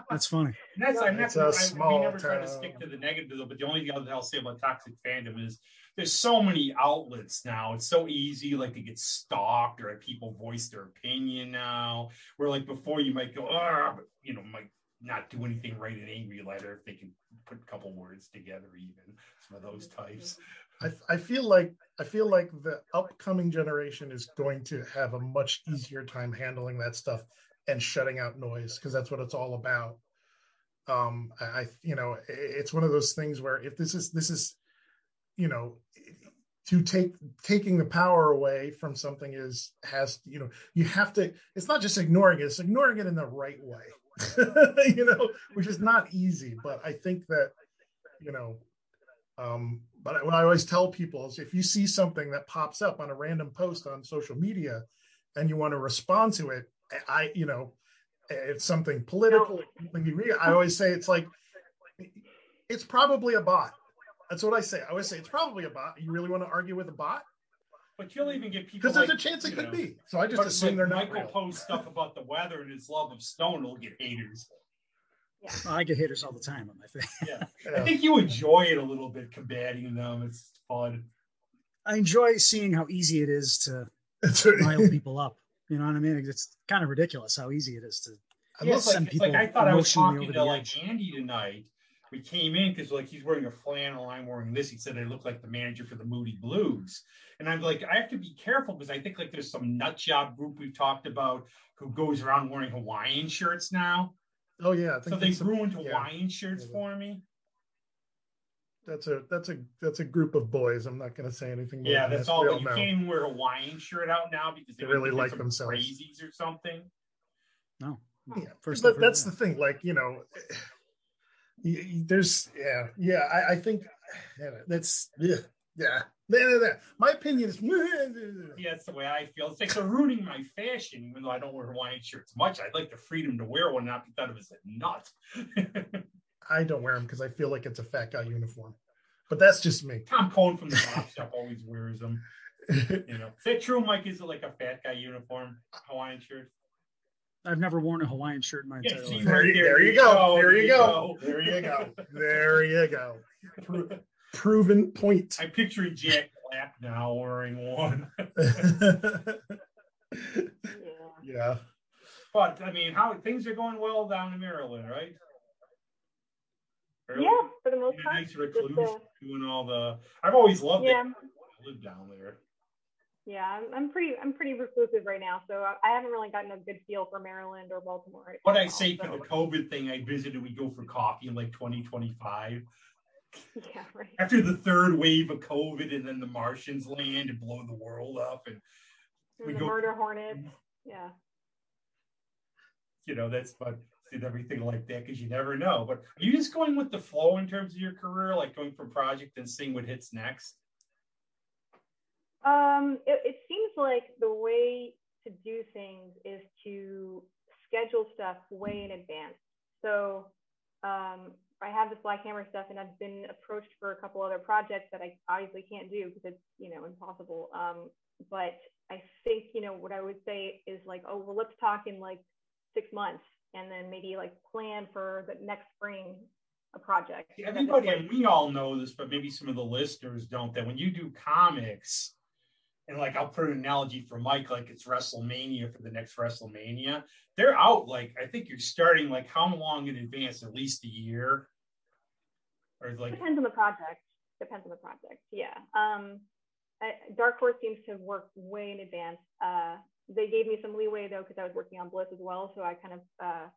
That's funny. And that's I'm not It's a I, small we never try to stick to the negative though, but the only other thing I'll say about toxic fandom is there's so many outlets now. It's so easy like to get stalked or people voice their opinion now. Where like before you might go, ah, you know, might not do anything right an angry letter if they can put a couple words together, even some of those types. I, I feel like I feel like the upcoming generation is going to have a much easier time handling that stuff and shutting out noise because that's what it's all about. Um, I you know it's one of those things where if this is this is you know to take taking the power away from something is has you know you have to it's not just ignoring it it's ignoring it in the right way you know which is not easy but i think that you know um, but what I always tell people is if you see something that pops up on a random post on social media and you want to respond to it, I, you know, it's something political, something you read. I always say it's like, it's probably a bot. That's what I say. I always say it's probably a bot. You really want to argue with a bot? But you'll even get people Because there's like, a chance it could know, be. So I just assume they're not Michael real. posts stuff about the weather and his love of stone will get haters. Yeah, I get haters all the time on my thing. Yeah. I think you enjoy it a little bit combating them. It's fun. I enjoy seeing how easy it is to It's- rile people up. You know what I mean? It's kind of ridiculous how easy it is to. I Yeah, love it's like, send it's like I thought I was emotionally talking over to like edge. Andy tonight. We came in because like he's wearing a flannel, I'm wearing this. He said I look like the manager for the Moody Blues, and I'm like I have to be careful because I think like there's some nut job group we've talked about who goes around wearing Hawaiian shirts now. Oh yeah, I think So they that's a- ruined yeah. Hawaiian shirts Yeah. for me. that's a that's a that's a group of boys. I'm not going to say anything. More Yeah, that's that. all. We But you know. can't even wear a Hawaiian shirt out now because They might really like some themselves. crazies or something. No. Yeah, First but I've that's that. the thing. Like you know, y- y- there's yeah yeah. I, I think that's yeah yeah. My opinion is Yeah, that's the way I feel. It's like they're ruining my fashion, even though I don't wear Hawaiian shirts much. I'd like the freedom to wear one, not be thought of as a nut. I don't wear them because I feel like it's a fat guy uniform. But that's just me. Tom Cohn from the Pop Shop always wears them. You know, is that true, Mike? Is it like a fat guy uniform Hawaiian shirt? I've never worn a Hawaiian shirt in my Yeah, entire life. There you- there you go. There you go. There you go. there you go. Pro- proven point. I'm picturing Jack Black now wearing one. Yeah. yeah. But I mean, how things are going well down in Maryland, right? Fairly- Yeah, for the most You're part. nice recluse uh, doing all the. I've always loved yeah, it. I live down there. Yeah. I'm, I'm pretty, I'm pretty reclusive right now, so I, I haven't really gotten a good feel for Maryland or Baltimore. right What I say for the COVID thing, I visited. We go for coffee in like 2025 Yeah, right. after the third wave of COVID, and then the Martians land and blow the world up, and And we the go- murder hornets. Yeah. you know that's fun. And everything like that because you never know. But are you just going with the flow in terms of your career, like going from project and seeing what hits next? Um, it, it seems like the way to do things is to schedule stuff way in advance. So um, I have this Black Hammer stuff, and I've been approached for a couple other projects that I obviously can't do because it's you know impossible. Um, but I think you know what I would say is like, oh well, let's talk in like six months, and then maybe like plan for the next spring a project. Everybody, and we all know this, but maybe some of the listeners don't. That when you do comics, and like I'll put an analogy for Mike, like it's WrestleMania for the next WrestleMania. They're out like I think you're starting like how long in advance? At least a year, or like depends on the project. Depends on the project. Yeah. Um, Dark Horse seems to work way in advance. Uh, they gave me some leeway though because I was working on Bliss as well, so I kind of uh,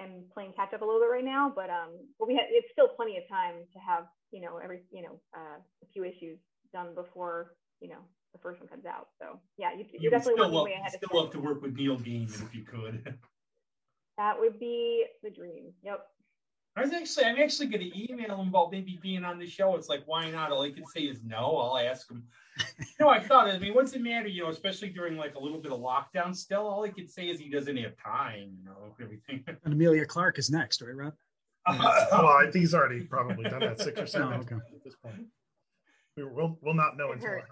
am playing catch up a little bit right now. But um, but we had it's still plenty of time to have you know every you know uh, a few issues done before you know the first one comes out. So yeah, you, you you're would definitely still working love, way ahead still love to work with Neil Gaiman if you could. That would be the dream. Yep. I was actually, I'm actually going to email him about maybe being on the show. It's like, why not? All I can say is no. I'll ask him. You know, I thought, I mean, what's the matter? You know, especially during like a little bit of lockdown still, all I can say is he doesn't have time, you know, everything. And Emilia Clarke is next, right, Rob? Well, I think he's already probably done that six or seven Oh, okay. at this point. We will we'll not know until. Hurt.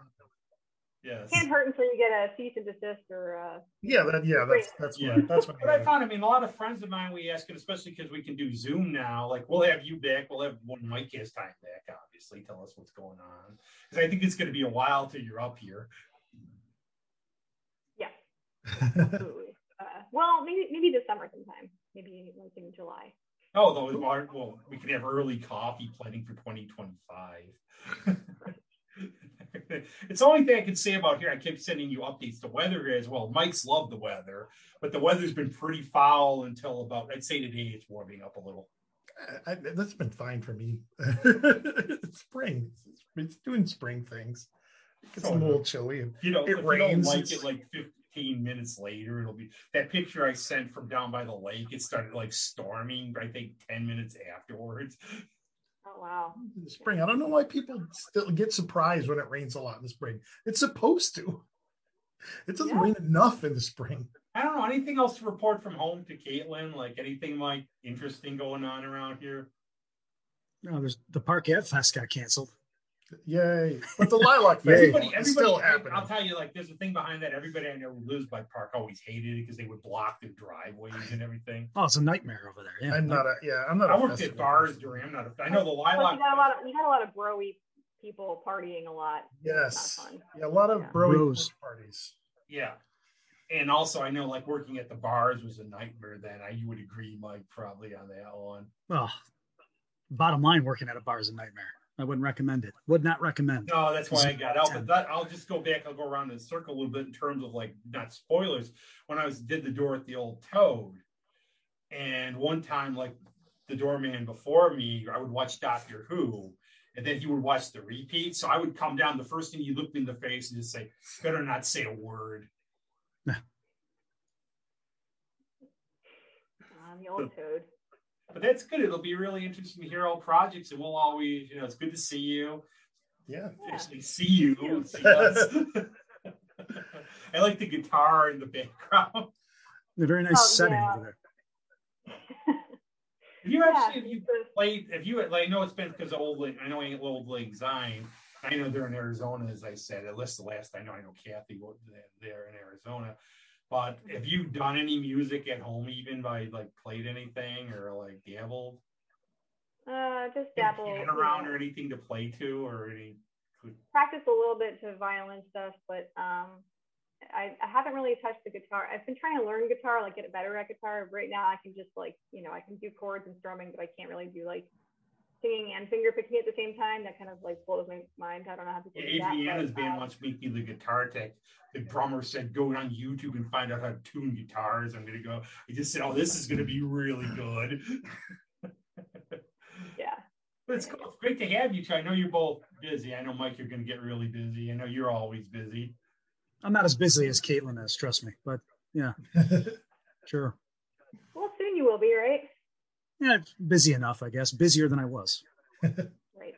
Yes. Can't hurt until you get a cease and desist or. Uh, Yeah, that yeah, that's that's Yeah. what that's what. But I found, I mean, a lot of friends of mine, we ask it, especially because we can do Zoom now. Like, we'll have you back. We'll have when Mike has time back, obviously. Tell us what's going on. Because I think it's going to be a while till you're up here. yeah, absolutely. uh, well, maybe maybe this summer sometime. Maybe like in July. Oh, though, well, we can have early coffee planning for 2025. it's the only thing I can say about here. I kept sending you updates. The weather as well. Mike's love the weather, but the weather's been pretty foul until about, I'd say today it's warming up a little. I, that's been fine for me. it's spring. It's, it's doing spring things. It's a Oh, little chilly. You know, It rains, like it like 15 minutes later, it'll be that picture I sent from down by the lake. It started like storming, I think 10 minutes afterwards. Oh wow. in the spring. I don't know why people still get surprised when it rains a lot in the spring. It's supposed to. It doesn't Yeah. rain enough in the spring. I don't know. Anything else to report from home to Caitlin? Like anything like interesting going on around here? No, there's the Park Ave Fest got canceled. Yay! But the Lilac Yay. Festival Everybody, everybody, still I- happening. I'll tell you, like, there's a thing behind that. Everybody I know who lives by Park always hated it because they would block their driveways and everything. Oh, it's a nightmare over there. Yeah. I'm not a yeah. I'm not. I a worked at bars person. during. I'm not. A, I know the Plus, Lilac. you got a lot of you got a lot of broy people partying a lot. Yes. Yeah, a lot of Yeah. bro parties. Yeah. And also, I know like working at the bars was a nightmare. Then I you would agree, Mike, probably on that one. Well, bottom line, working at a bar is a nightmare. I wouldn't recommend it. Would not recommend. No, that's why I got out. But that, I'll just go back. I'll go around in a circle a little bit in terms of like not spoilers. When I was did the door at the old Toad, and one time like the doorman before me, I would watch Doctor Who, and then he would watch the repeat. So I would come down. The first thing he looked me in the face and just say, "Better not say a word." Um, the old toad. But that's good. It'll be really interesting to hear all projects, and we'll always, you know, it's good to see you. Yeah. Yeah. Actually, see you. see us. I like the guitar in the background. A very nice Oh, setting yeah. over there. Have you actually, have you it's a- played, have you, like, I know it's been because of Old Lake, I know ain't Old Lake Zion. I know they're in Arizona, as I said, at least the last I know, I know Kathy, was there in Arizona. But have you done any music at home even by like played anything or like dabbled? Uh, just dabble. a you piano around know, or anything to play to or any? practice a little bit to violin stuff, but um, I, I haven't really touched the guitar. I've been trying to learn guitar, like get better at guitar. Right now, I can just like you know I can do chords and strumming, but I can't really do like singing and finger picking at the same time. That kind of like blows my mind. I don't know how to do that. Adriana's but, band um, wants to make me the guitar tech. The drummer said, go on YouTube and find out how to tune guitars. I'm going to go. I just said, oh, this is going to be really good. yeah. But it's, cool. it's great to have you two. I know you're both busy. I know, Mike, you're going to get really busy. I know you're always busy. I'm not as busy as Caitlin is, trust me. But yeah, sure. Well, soon you will be, right? Yeah, busy enough, I guess. Busier than I was. Right.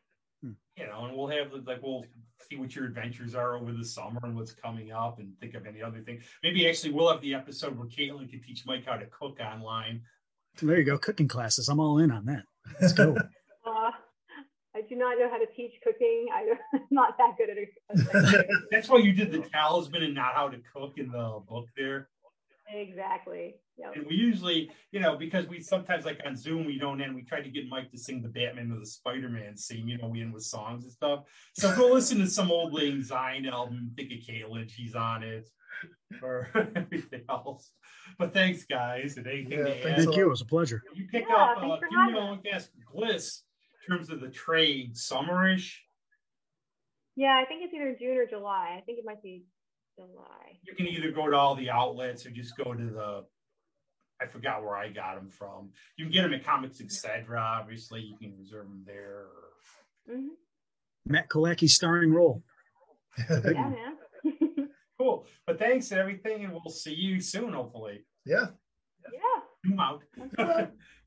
You know, and we'll have, like, we'll see what your adventures are over the summer and what's coming up and think of any other thing. Maybe actually we'll have the episode where Caitlin can teach Mike how to cook online. There you go. Cooking classes. I'm all in on that. Let's go. Uh, I do not know how to teach cooking. I, I'm not that good at it. That's why you did the talisman and not how to cook in the book there. Exactly. Yep. And we usually, you know, because we sometimes like on Zoom we don't end. We try to get Mike to sing the Batman or the Spider Man scene. You know, we end with songs and stuff. So go listen to some old Lang Syne album. Think of Caitlin, she's on it, or everything else. But thanks, guys. And anything Yeah, to add? thanks Thank you. It was a pleasure. You pick Yeah, up. thanks Uh, for you having know, I guess Bliss in terms of the trade, summerish. Yeah, I think it's either June or July. I think it might be July. You can either go to all the outlets or just go to the. I forgot where I got them from. You can get them at Comics Etc. Obviously, you can reserve them there. Or... hmm Matt Kolacki starring role. Yeah, man. Cool. But thanks and everything, and we'll see you soon, hopefully. yeah. yeah. Zoom out. Well,